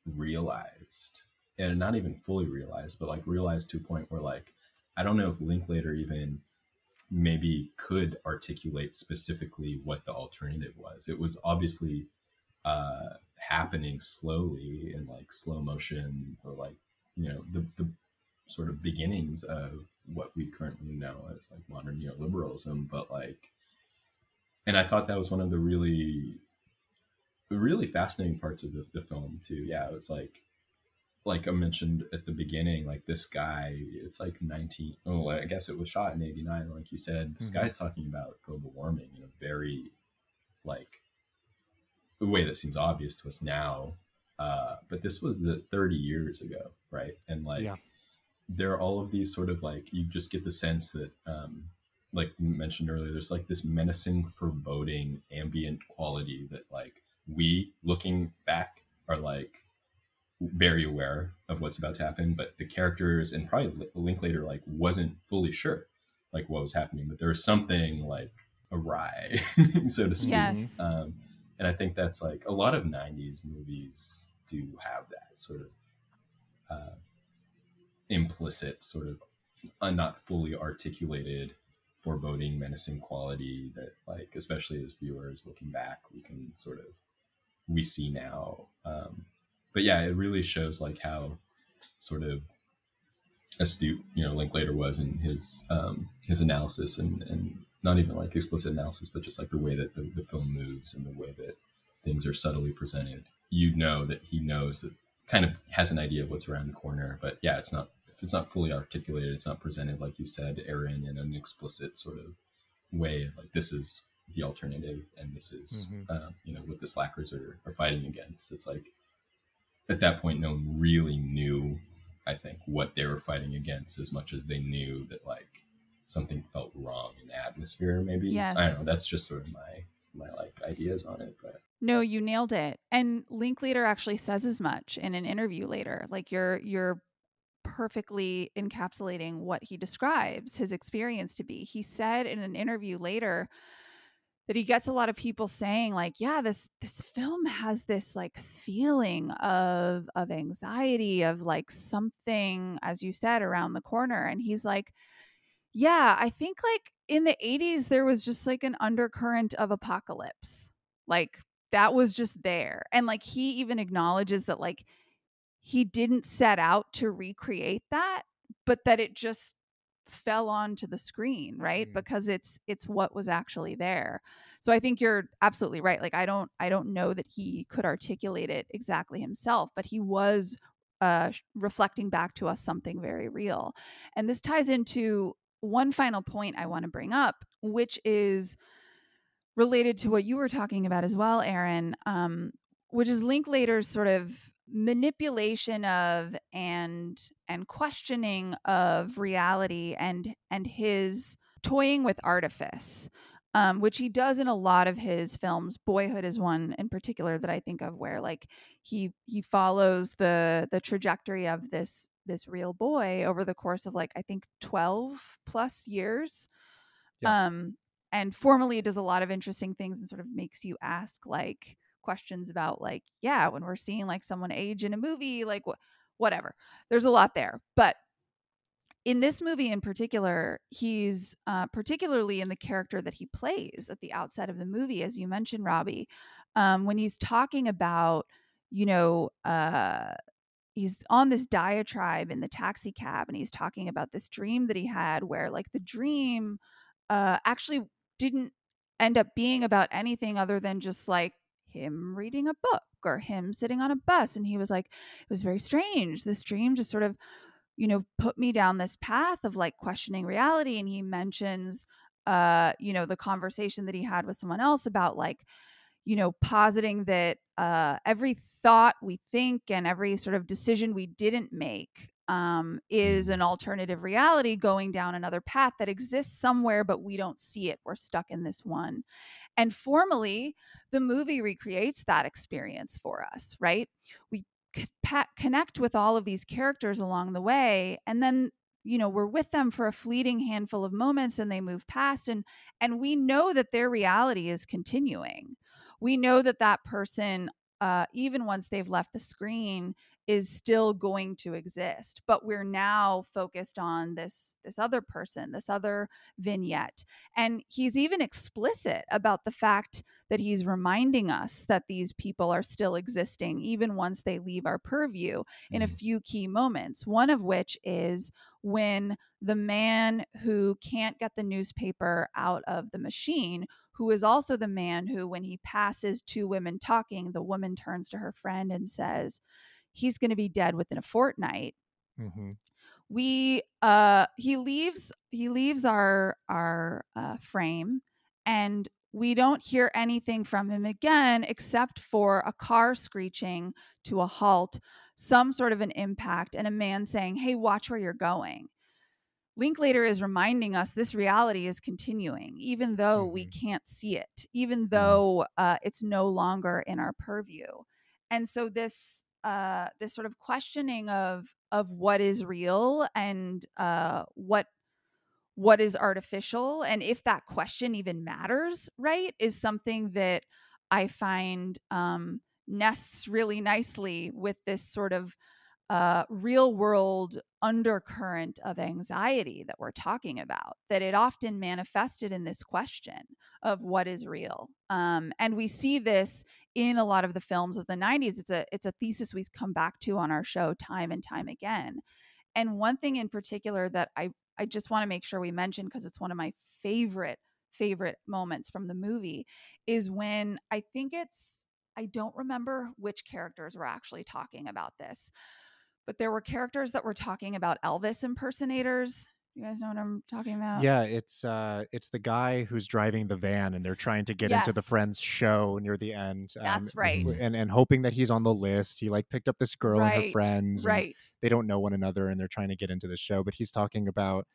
realized, and not even fully realized, but like realized to a point where like I don't know if Linklater even maybe could articulate specifically what the alternative was. It was obviously uh, happening slowly in like slow motion or like you know the the sort of beginnings of what we currently know as like modern neoliberalism but like and i thought that was one of the really really fascinating parts of the, the film too yeah it was like like I mentioned at the beginning, like this guy, it's like 19, oh, I guess it was shot in 89. Like you said, this mm-hmm. guy's talking about global warming in a very, like, a way that seems obvious to us now. Uh, but this was the 30 years ago, right? And like, yeah. There are all of these sort of like, you just get the sense that, um, like you mentioned earlier, there's like this menacing, foreboding, ambient quality that like we looking back are like, very aware of what's about to happen, but the characters and probably Linklater like wasn't fully sure like what was happening, but there was something like awry, so to speak. Yes. Um, and I think that's like a lot of '90s movies do have that sort of uh, implicit, sort of uh, not fully articulated, foreboding, menacing quality that, like, especially as viewers looking back, we can sort of we see now. Um, but yeah, it really shows like how sort of astute you know Linklater was in his um, his analysis and and not even like explicit analysis, but just like the way that the, the film moves and the way that things are subtly presented. You know that he knows that kind of has an idea of what's around the corner, but yeah, it's not if it's not fully articulated, it's not presented like you said, Aaron, in an explicit sort of way. Like this is the alternative, and this is mm-hmm. uh, you know what the slackers are, are fighting against. It's like at that point, no one really knew, I think, what they were fighting against as much as they knew that like something felt wrong in the atmosphere. Maybe yes. I don't know. That's just sort of my my like ideas on it, but. No, you nailed it. And Linklater actually says as much in an interview later. Like you're you're perfectly encapsulating what he describes his experience to be. He said in an interview later that he gets a lot of people saying like yeah this this film has this like feeling of of anxiety of like something as you said around the corner. And he's like yeah i think like in the 80s there was just like an undercurrent of apocalypse. Like that was just there. And like he even acknowledges that like he didn't set out to recreate that but that it just fell onto the screen right? Mm-hmm. because it's it's what was actually there. So i think you're absolutely right like i don't i don't know that he could articulate it exactly himself but he was uh reflecting back to us something very real. And this ties into one final point i want to bring up which is related to what you were talking about as well aaron um which is linklater's sort of manipulation of and and questioning of reality and and his toying with artifice um, which he does in a lot of his films boyhood is one in particular that i think of where like he he follows the the trajectory of this this real boy over the course of like i think 12 plus years yeah. um and formally does a lot of interesting things and sort of makes you ask like questions about like yeah when we're seeing like someone age in a movie like wh- whatever. There's a lot there but in this movie in particular he's uh, particularly in the character that he plays at the outset of the movie as you mentioned robbie um, when he's talking about you know uh, he's on this diatribe in the taxi cab and he's talking about this dream that he had where like the dream uh, actually didn't end up being about anything other than just like him reading a book or him sitting on a bus and he was like it was very strange this dream just sort of you know put me down this path of like questioning reality and he mentions uh you know the conversation that he had with someone else about like you know positing that uh every thought we think and every sort of decision we didn't make um, is an alternative reality going down another path that exists somewhere, but we don't see it. We're stuck in this one. And formally, the movie recreates that experience for us, right? We connect with all of these characters along the way, and then you know we're with them for a fleeting handful of moments and they move past and and we know that their reality is continuing we know that that person uh, even once they've left the screen is still going to exist but we're now focused on this this other person this other vignette and he's even explicit about the fact that he's reminding us that these people are still existing even once they leave our purview in a mm. few key moments one of which is when the man who can't get the newspaper out of the machine who is also the man who when he passes two women talking the woman turns to her friend and says he's going to be dead within a fortnight. Mm-hmm. We uh he leaves he leaves our our uh, frame and we don't hear anything from him again except for a car screeching to a halt, some sort of an impact, and a man saying, Hey, watch where you're going. Linklater is reminding us this reality is continuing, even though mm-hmm. we can't see it, even mm-hmm. though uh, it's no longer in our purview. And so this uh, this sort of questioning of of what is real and uh, what what is artificial and if that question even matters right is something that i find um, nests really nicely with this sort of uh, real world undercurrent of anxiety that we're talking about, that it often manifested in this question of what is real. Um, and we see this in a lot of the films of the 90s. It's a it's a thesis we come back to on our show time and time again. And one thing in particular that I I just want to make sure we mention because it's one of my favorite favorite moments from the movie is when I think it's I don't remember which characters were actually talking about this, but there were characters that were talking about Elvis impersonators. You guys know what I'm talking about? Yeah, it's uh it's the guy who's driving the van and they're trying to get yes. into the friend's show near the end. Um, That's right. And and hoping that he's on the list. He like picked up this girl right. and her friends. Right. they don't know one another and they're trying to get into the show, but he's talking about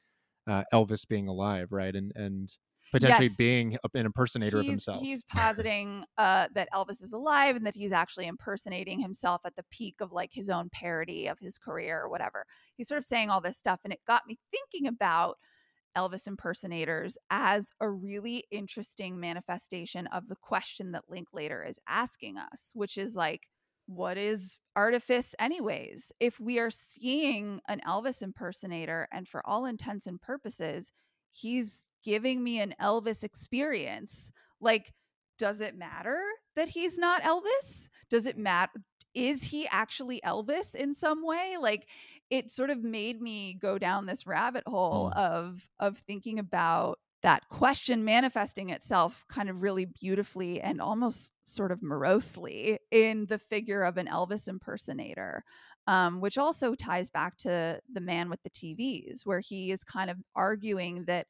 uh, Elvis being alive, right? And and potentially yes. being an impersonator he's, of himself. He's positing uh, that Elvis is alive and that he's actually impersonating himself at the peak of like his own parody of his career or whatever. He's sort of saying all this stuff, and it got me thinking about Elvis impersonators as a really interesting manifestation of the question that Linklater is asking us, which is like, what is artifice, anyways? If we are seeing an Elvis impersonator, and for all intents and purposes, he's giving me an Elvis experience. Like, does it matter that he's not Elvis? Does it matter? Is he actually Elvis in some way? Like, it sort of made me go down this rabbit hole mm. of of thinking about that question manifesting itself kind of really beautifully and almost sort of morosely in the figure of an Elvis impersonator, um, which also ties back to the man with the TVs, where he is kind of arguing that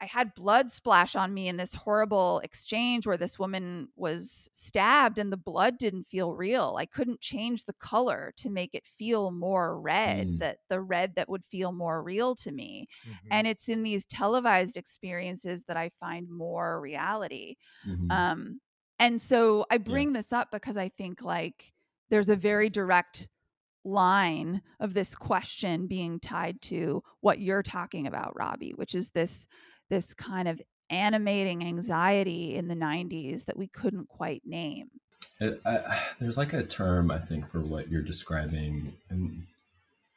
I had blood splash on me in this horrible exchange where this woman was stabbed and the blood didn't feel real. I couldn't change the color to make it feel more red, mm. that the red that would feel more real to me. Mm-hmm. And it's in these televised experiences that I find more reality. Mm-hmm. Um, and so I bring yeah. this up because I think like there's a very direct line of this question being tied to what you're talking about, Robbie, which is this this kind of animating anxiety in the 90s that we couldn't quite name. It, I, there's like a term I think for what you're describing, and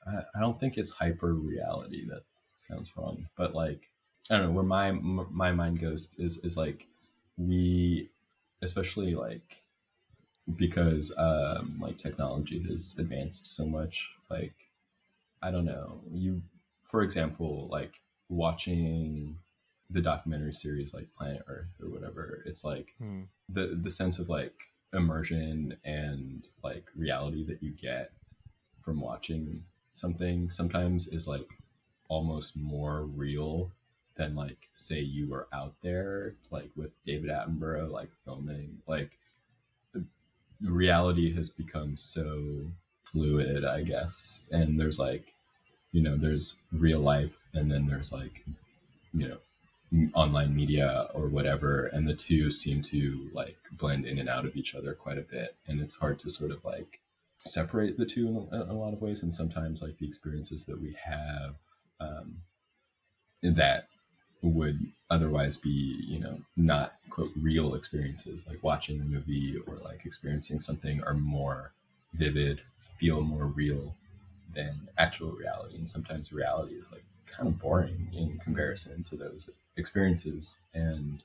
I, I don't think it's hyper reality. That sounds wrong, but like I don't know where my my mind goes is is like we, especially like because um, like technology has advanced so much. Like I don't know you, for example, like watching the documentary series like Planet Earth or whatever. It's like Hmm. the the sense of like immersion and like reality that you get from watching something sometimes is like almost more real than like say you were out there like with David Attenborough like filming like reality has become so fluid I guess and there's like you know there's real life and then there's like you know online media or whatever and the two seem to like blend in and out of each other quite a bit and it's hard to sort of like separate the two in a, in a lot of ways and sometimes like the experiences that we have um, that would otherwise be you know not quote real experiences like watching a movie or like experiencing something are more vivid feel more real than actual reality and sometimes reality is like kind of boring in comparison to those experiences and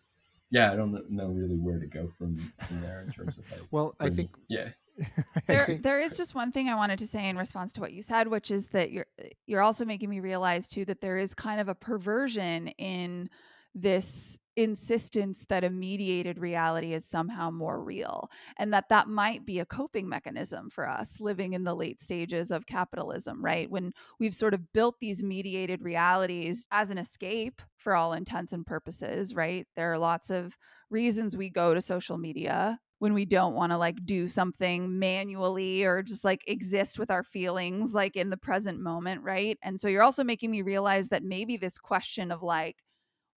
yeah i don't know really where to go from, from there in terms of like Well, I think yeah. There there is just one thing I wanted to say in response to what you said, which is that you're you're also making me realize too that there is kind of a perversion in this insistence that a mediated reality is somehow more real and that that might be a coping mechanism for us living in the late stages of capitalism right? When we've sort of built these mediated realities as an escape for all intents and purposes right? There are lots of reasons we go to social media when we don't want to like do something manually or just like exist with our feelings like in the present moment right? And so you're also making me realize that maybe this question of like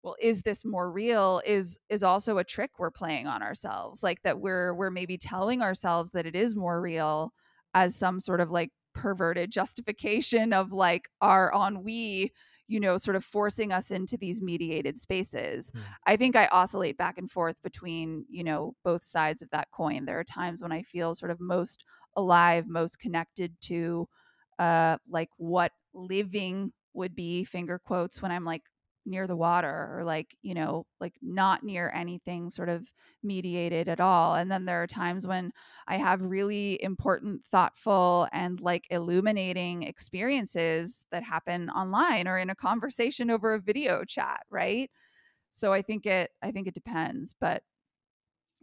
well is this more real? is is also a trick we're playing on ourselves like that we're we're maybe telling ourselves that it is more real as some sort of like perverted justification of like our ennui you know sort of forcing us into these mediated spaces. Hmm. i think i oscillate back and forth between you know both sides of that coin. There are times when i feel sort of most alive most connected to uh like what living would be finger quotes when i'm like near the water or like you know like not near anything sort of mediated at all and then there are times when i have really important thoughtful and like illuminating experiences that happen online or in a conversation over a video chat right? So i think it i think it depends but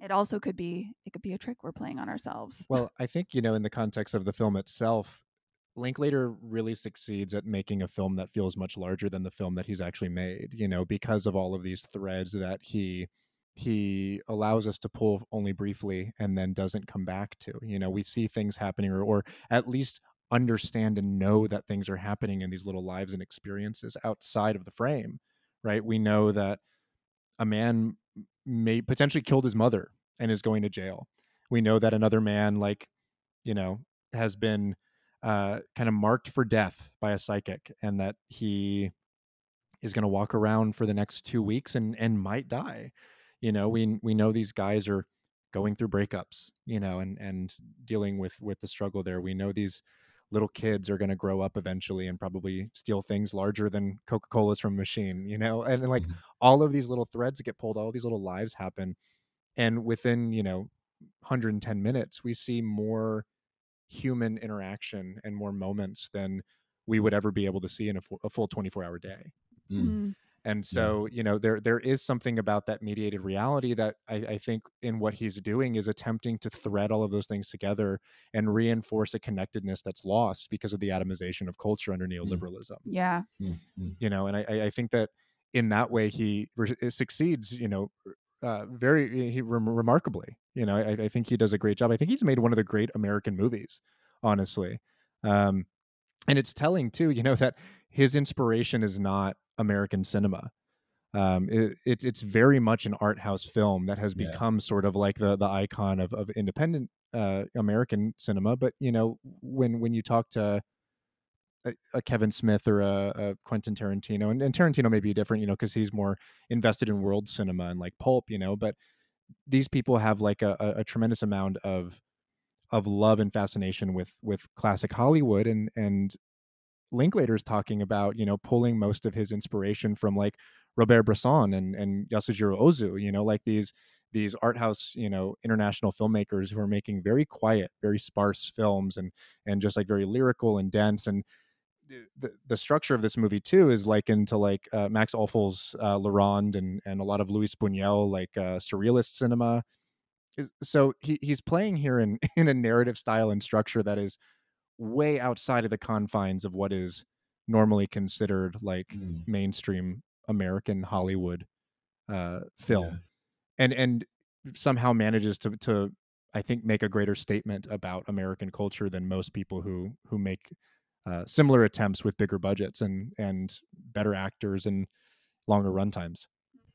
it also could be it could be a trick we're playing on ourselves. Well, I think, you know, in the context of the film itself, Linklater really succeeds at making a film that feels much larger than the film that he's actually made, you know, because of all of these threads that he he allows us to pull only briefly and then doesn't come back to. You know, we see things happening or, or at least understand and know that things are happening in these little lives and experiences outside of the frame, right? We know that a man may potentially killed his mother and is going to jail. We know that another man, like, you know, has been uh, kind of marked for death by a psychic and that he is going to walk around for the next two weeks and and might die. You know, we we know these guys are going through breakups, you know, and and dealing with with the struggle there. We know these little kids are going to grow up eventually and probably steal things larger than Coca-Cola's from a machine, you know, and, and like Mhm. all of these little threads get pulled, all these little lives happen, and within you know 110 minutes, we see more human interaction and more moments than we would ever be able to see in a, fu- a full 24 hour day. Mm. Mm. and so you know there there is something about that mediated reality that I, I think in what he's doing is attempting to thread all of those things together and reinforce a connectedness that's lost because of the atomization of culture under neoliberalism. Yeah. Mm, mm. you know and I- I, I think that in that way he re- succeeds you know uh, very he rem- remarkably you know I, I think he does a great job i think he's made one of the great american movies honestly um and it's telling too you know that his inspiration is not american cinema um it, it's it's very much an art house film that has Yeah. become sort of like the the icon of of independent uh american cinema but you know when when you talk to a, a Kevin Smith or a, a Quentin Tarantino, and, and Tarantino may be different, you know, because he's more invested in world cinema and like pulp, you know. But these people have like a, a, a tremendous amount of of love and fascination with with classic Hollywood, and and Linklater's talking about you know pulling most of his inspiration from like Robert Bresson and and Yasujiro Ozu, you know, like these these art house you know international filmmakers who are making very quiet very sparse films and and just like very lyrical and dense and the, the structure of this movie too is likened to like uh, Max Ophuls' uh, and and a lot of Luis Buñuel like uh, surrealist cinema. So he he's playing here in in a narrative style and structure that is way outside of the confines of what is normally considered like Mm. mainstream American Hollywood uh, film, Yeah. and and somehow manages to to I think make a greater statement about American culture than most people who who make uh, similar attempts with bigger budgets and and better actors and longer runtimes.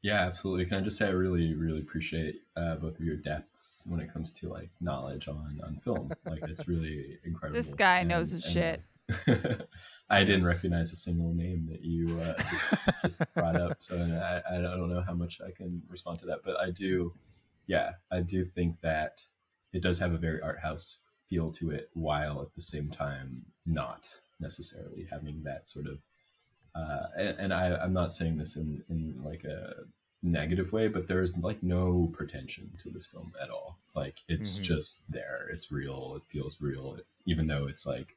Yeah, absolutely. Can I just say I really, really appreciate uh, both of your depths when it comes to like knowledge on on film. Like it's really incredible. This guy knows his and- shit. I didn't recognize a single name that you uh, just, just brought up, so I, I don't know how much I can respond to that, but I do. Yeah, I do think that it does have a very art house feel to it, while at the same time not necessarily having that sort of uh, and, and I, I'm not saying this in, in like a negative way, but there's like no pretension to this film at all. Like it's Mhm. just there. It's real. It feels real, it, even though it's like,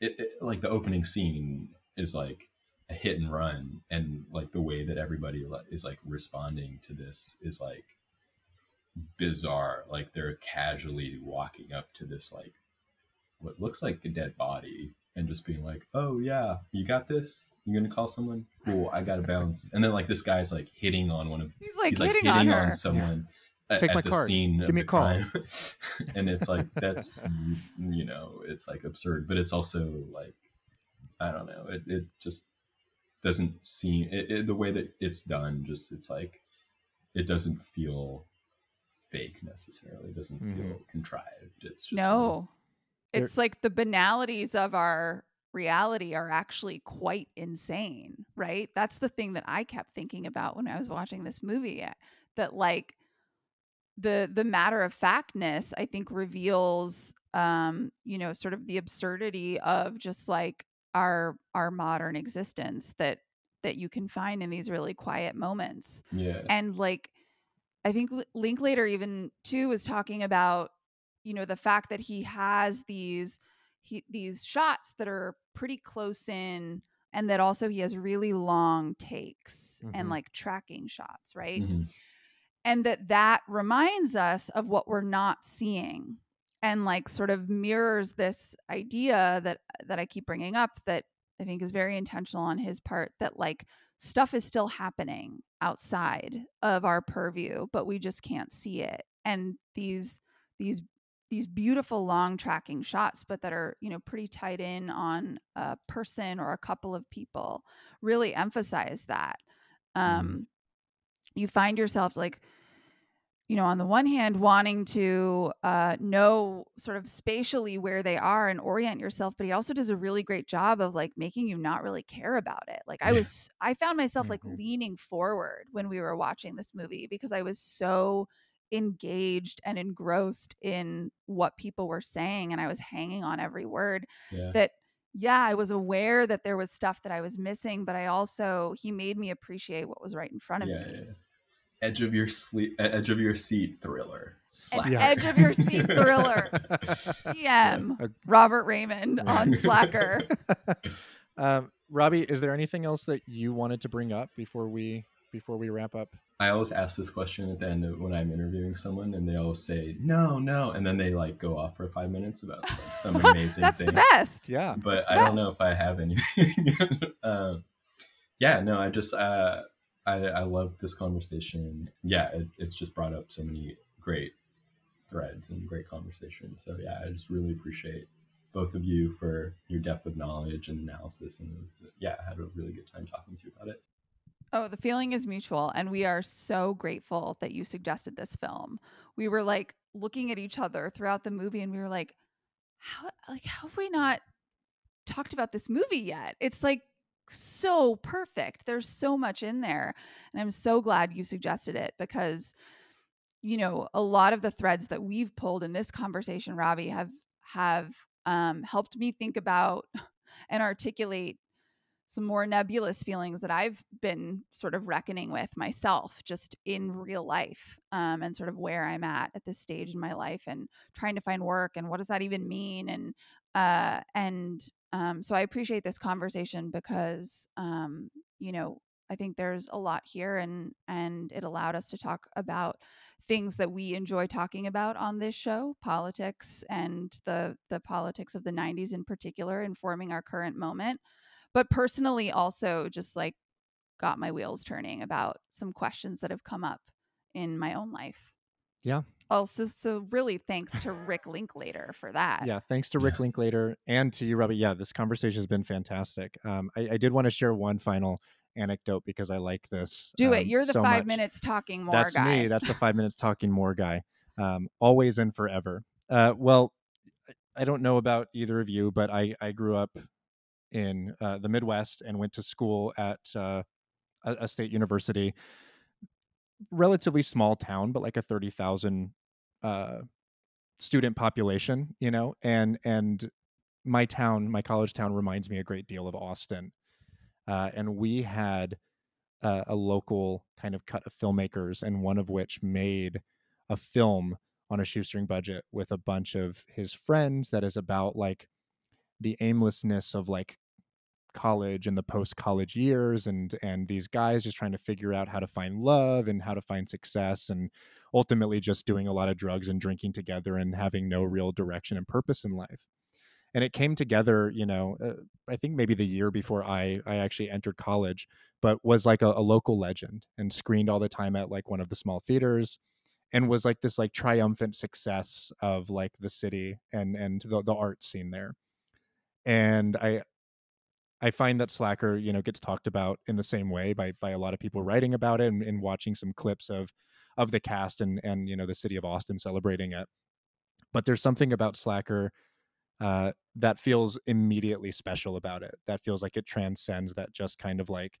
it, it like the opening scene is like a hit and run, and like the way that everybody is like responding to this is like bizarre. Like they're casually walking up to this like what looks like a dead body and just being like, "Oh yeah, you got this. You're gonna call someone? Cool, I gotta bounce." And then like this guy's like hitting on one of He's like he's hitting, like on hitting her. on someone at, Take at my the card. scene. Give of me a the call. crime. and it's like that's you know it's like absurd, but it's also like I don't know. It it just doesn't seem it, it, the way that it's done. Just it's like it doesn't feel fake necessarily. It doesn't feel Mhm. contrived. It's just No. There- It's like the banalities of our reality are actually quite insane, right? That's the thing that I kept thinking about when I was watching this movie eh, that like the the matter of factness I think reveals um you know sort of the absurdity of just like our our modern existence that that you can find in these really quiet moments yeah. and like i think linklater even too was talking about you know the fact that he has these he, these shots that are pretty close in and that also he has really long takes and Mhm. like tracking shots right Mhm. and that that reminds us of what we're not seeing and like sort of mirrors this idea that that I keep bringing up that I think is very intentional on his part that like stuff is still happening outside of our purview but we just can't see it. And these these these beautiful long tracking shots but that are you know pretty tight in on a person or a couple of people really emphasize that. Um you find yourself like you know on the one hand wanting to uh, know sort of spatially where they are and orient yourself but he also does a really great job of like making you not really care about it like i Yeah. was i found myself like Mhm. leaning forward when we were watching this movie because i was so engaged and engrossed in what people were saying and i was hanging on every word Yeah. that yeah i was aware that there was stuff that i was missing but i also he made me appreciate what was right in front of yeah, me. Edge of your sleep, edge of your seat thriller. Slacker. Yeah. edge of your seat thriller. PM Robert Raymond on Slacker. um, Robbie, is there anything else that you wanted to bring up before we before we wrap up? I always ask this question at the end of when I'm interviewing someone, and they always say no, no, and then they like go off for five minutes about like some amazing That's thing. the best. Yeah. But the I don't know if I have anything. um, yeah, no, I just uh, I I love this conversation. Yeah, it, it's just brought up so many great threads and great conversation. So yeah, I just really appreciate both of you for your depth of knowledge and analysis, and it was yeah, I had a really good time talking to you about it. Oh, the feeling is mutual. And we are so grateful that you suggested this film. We were like looking at each other throughout the movie and we were like, how like how have we not talked about this movie yet? It's like so perfect. There's so much in there. And I'm so glad you suggested it because you know, a lot of the threads that we've pulled in this conversation, Robbie, have have um, helped me think about and articulate some more nebulous feelings that I've been sort of reckoning with myself, just in real life, um, and sort of where I'm at at this stage in my life, and trying to find work, and what does that even mean, and uh, and Um, so I appreciate this conversation because, um, you know, I think there's a lot here, and and it allowed us to talk about things that we enjoy talking about on this show, politics and the the politics of the '90s in particular, informing our current moment. But personally, also just like got my wheels turning about some questions that have come up in my own life. Yeah. Also, so really thanks to Rick Linklater for that. Yeah, thanks to Rick Linklater and to you, Robbie. Yeah, this conversation has been fantastic. Um, I, I did want to share one final anecdote because I like this. Do it. um, You're the so five much. minutes talking more That's guy. me. That's the five minutes talking more guy. Um, always and forever. Uh, well, I don't know about either of you, but I, I grew up in uh, the Midwest and went to school at uh, a, a state university, relatively small town, but like a 30,000 uh, student population, you know, and, and my town, my college town reminds me a great deal of Austin. Uh, and we had uh, a local kind of cut of filmmakers, and one of which made a film on a shoestring budget with a bunch of his friends that is about like the aimlessness of like college and the post college years and and these guys just trying to figure out how to find love and how to find success and ultimately just doing a lot of drugs and drinking together and having no real direction and purpose in life. And it came together you know uh, i think maybe the year before i i actually entered college but was like a, a local legend and screened all the time at like one of the small theaters and was like this like triumphant success of like the city and and the, the art scene there. And i i find that slacker you know gets talked about in the same way by by a lot of people writing about it and, and watching some clips of of the cast and and you know the city of austin celebrating it but there's something about slacker uh, that feels immediately special about it. That feels like it transcends that just kind of like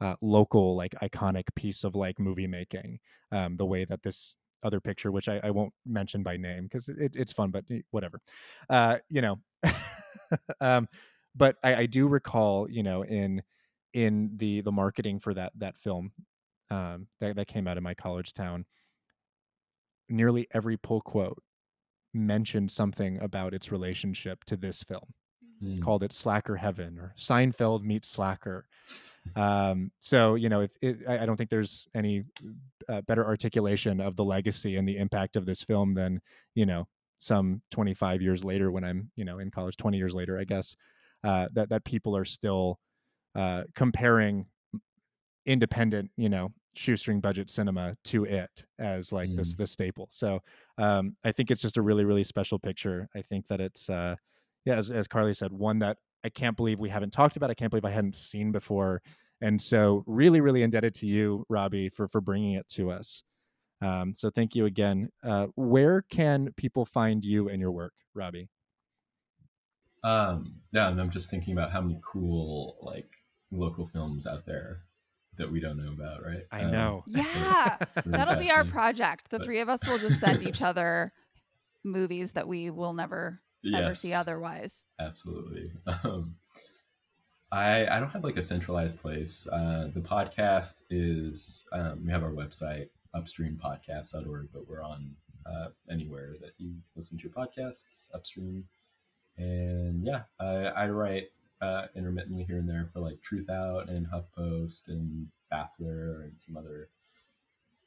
uh, local, like iconic piece of like movie making. Um, the way that this other picture, which I, I won't mention by name because it, it's fun, but eh, whatever. Uh, you know, um, but I, I do recall, you know, in in the the marketing for that that film um, that that came out of my college town, nearly every pull quote mentioned something about its relationship to this film. Mm. called it slacker heaven or seinfeld meets slacker. Um so you know if it, I, I don't think there's any uh, better articulation of the legacy and the impact of this film than you know some 25 years later when i'm you know in college 20 years later i guess uh that that people are still uh comparing independent you know shoestring budget cinema to it as like this the staple. So um i think it's just a really really special picture. I think that it's uh yeah as, as carly said one that i can't believe we haven't talked about i can't believe i hadn't seen before. And so really really indebted to you robbie for for bringing it to us. Um so thank you again. Uh where can people find you and your work robbie Um, yeah, and I'm just thinking about how many cool like local films out there that we don't know about, right? I Um, know. Yeah, that'll be our project. The But- three of us will just send each other movies that we will never ever see otherwise. Absolutely. Um, I I don't have like a centralized place. Uh, the podcast is um, we have our website upstreampodcast.org, but we're on uh, anywhere that you listen to your podcasts, upstream. And yeah, I, I write uh, intermittently here and there for like Truthout and HuffPost and Baffler and some other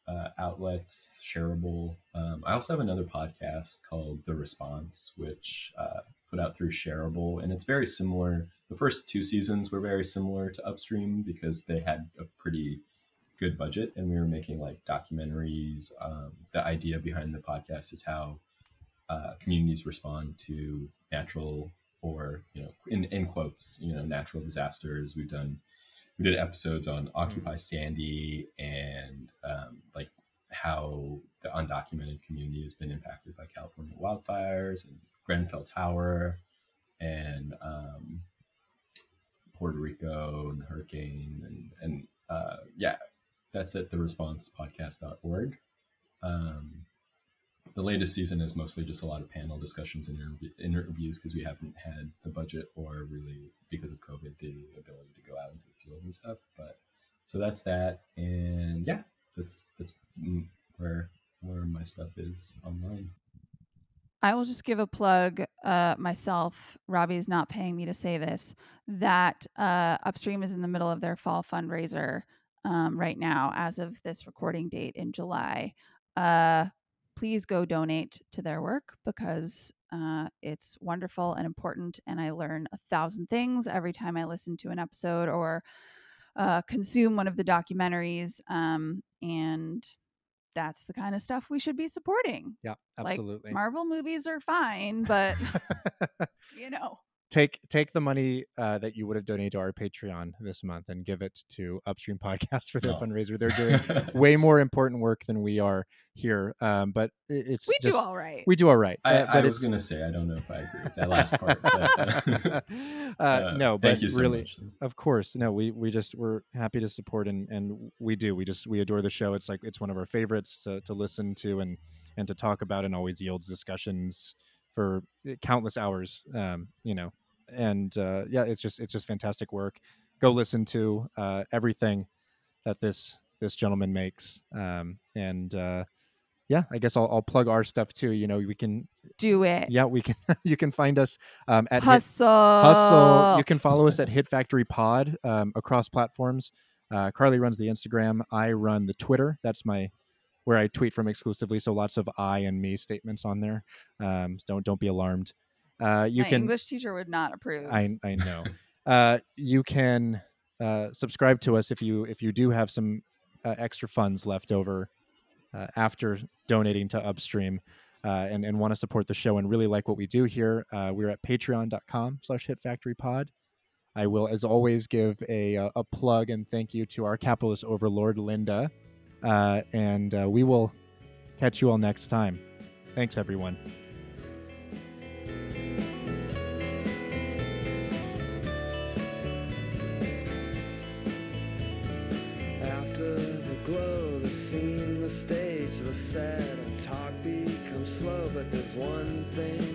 uh, outlets, shareable. Um, I also have another podcast called The Response, which uh, put out through Shareable, and it's very similar. The first two seasons were very similar to Upstream because they had a pretty good budget, and we were making like documentaries. Um, the idea behind the podcast is how uh, communities respond to natural or you know in, in quotes you know natural disasters. We've done we did episodes on occupy sandy and um, like how the undocumented community has been impacted by california wildfires and grenfell tower and um, puerto rico and the hurricane and, and uh, yeah that's at the responsepodcast.org um, the latest season is mostly just a lot of panel discussions and interview, interviews because we haven't had the budget or really because of COVID the ability to go out into the field and stuff. But so that's that, and yeah, that's that's where where my stuff is online. I will just give a plug. uh, myself, Robbie is not paying me to say this, that uh, Upstream is in the middle of their fall fundraiser um, right now, as of this recording date in July. Uh, please go donate to their work because uh, it's wonderful and important. And I learn a thousand things every time I listen to an episode or uh, consume one of the documentaries. Um, and that's the kind of stuff we should be supporting. Yeah, Like, absolutely. Marvel movies are fine, but you know, take take the money uh, that you would have donated to our Patreon this month and give it to Upstream Podcast for their No. fundraiser. They're doing way more important work than we are here. Um, but it's we just, do all right. We do all right. I, uh, I was gonna say I don't know if I agree with that last part. But, uh, uh, no, but thank you so really, much. of course, no. We we just we're happy to support and and we do. We just we adore the show. It's like it's one of our favorites to, to listen to and and to talk about, and always yields discussions for eh, countless hours. Um, you know, and uh, yeah, it's just it's just fantastic work. Go listen to uh, everything that this this gentleman makes, um, and uh, yeah, I guess I'll, I'll plug our stuff too. You know, we can do it. yeah, we can. you can find us um, at Hit- Hustle. Hustle. You can follow us at Hit Factory Pod um, across platforms. Uh, Carly runs the Instagram. I run the Twitter. That's my where I tweet from exclusively. So lots of I and me statements on there. Um, don't don't be alarmed. Uh, you My can. English teacher would not approve. I I know. uh, you can uh, subscribe to us if you if you do have some uh, extra funds left over uh, after donating to Upstream. Uh, and, and want to support the show and really like what we do here, uh, we're at patreon.com slash hit factory pod. I will, as always, give a, uh, a plug and thank you to our capitalist overlord, Linda. Uh, and uh, we will catch you all next time. Thanks, everyone. The the stage, the set, and talk becomes slow. But there's one thing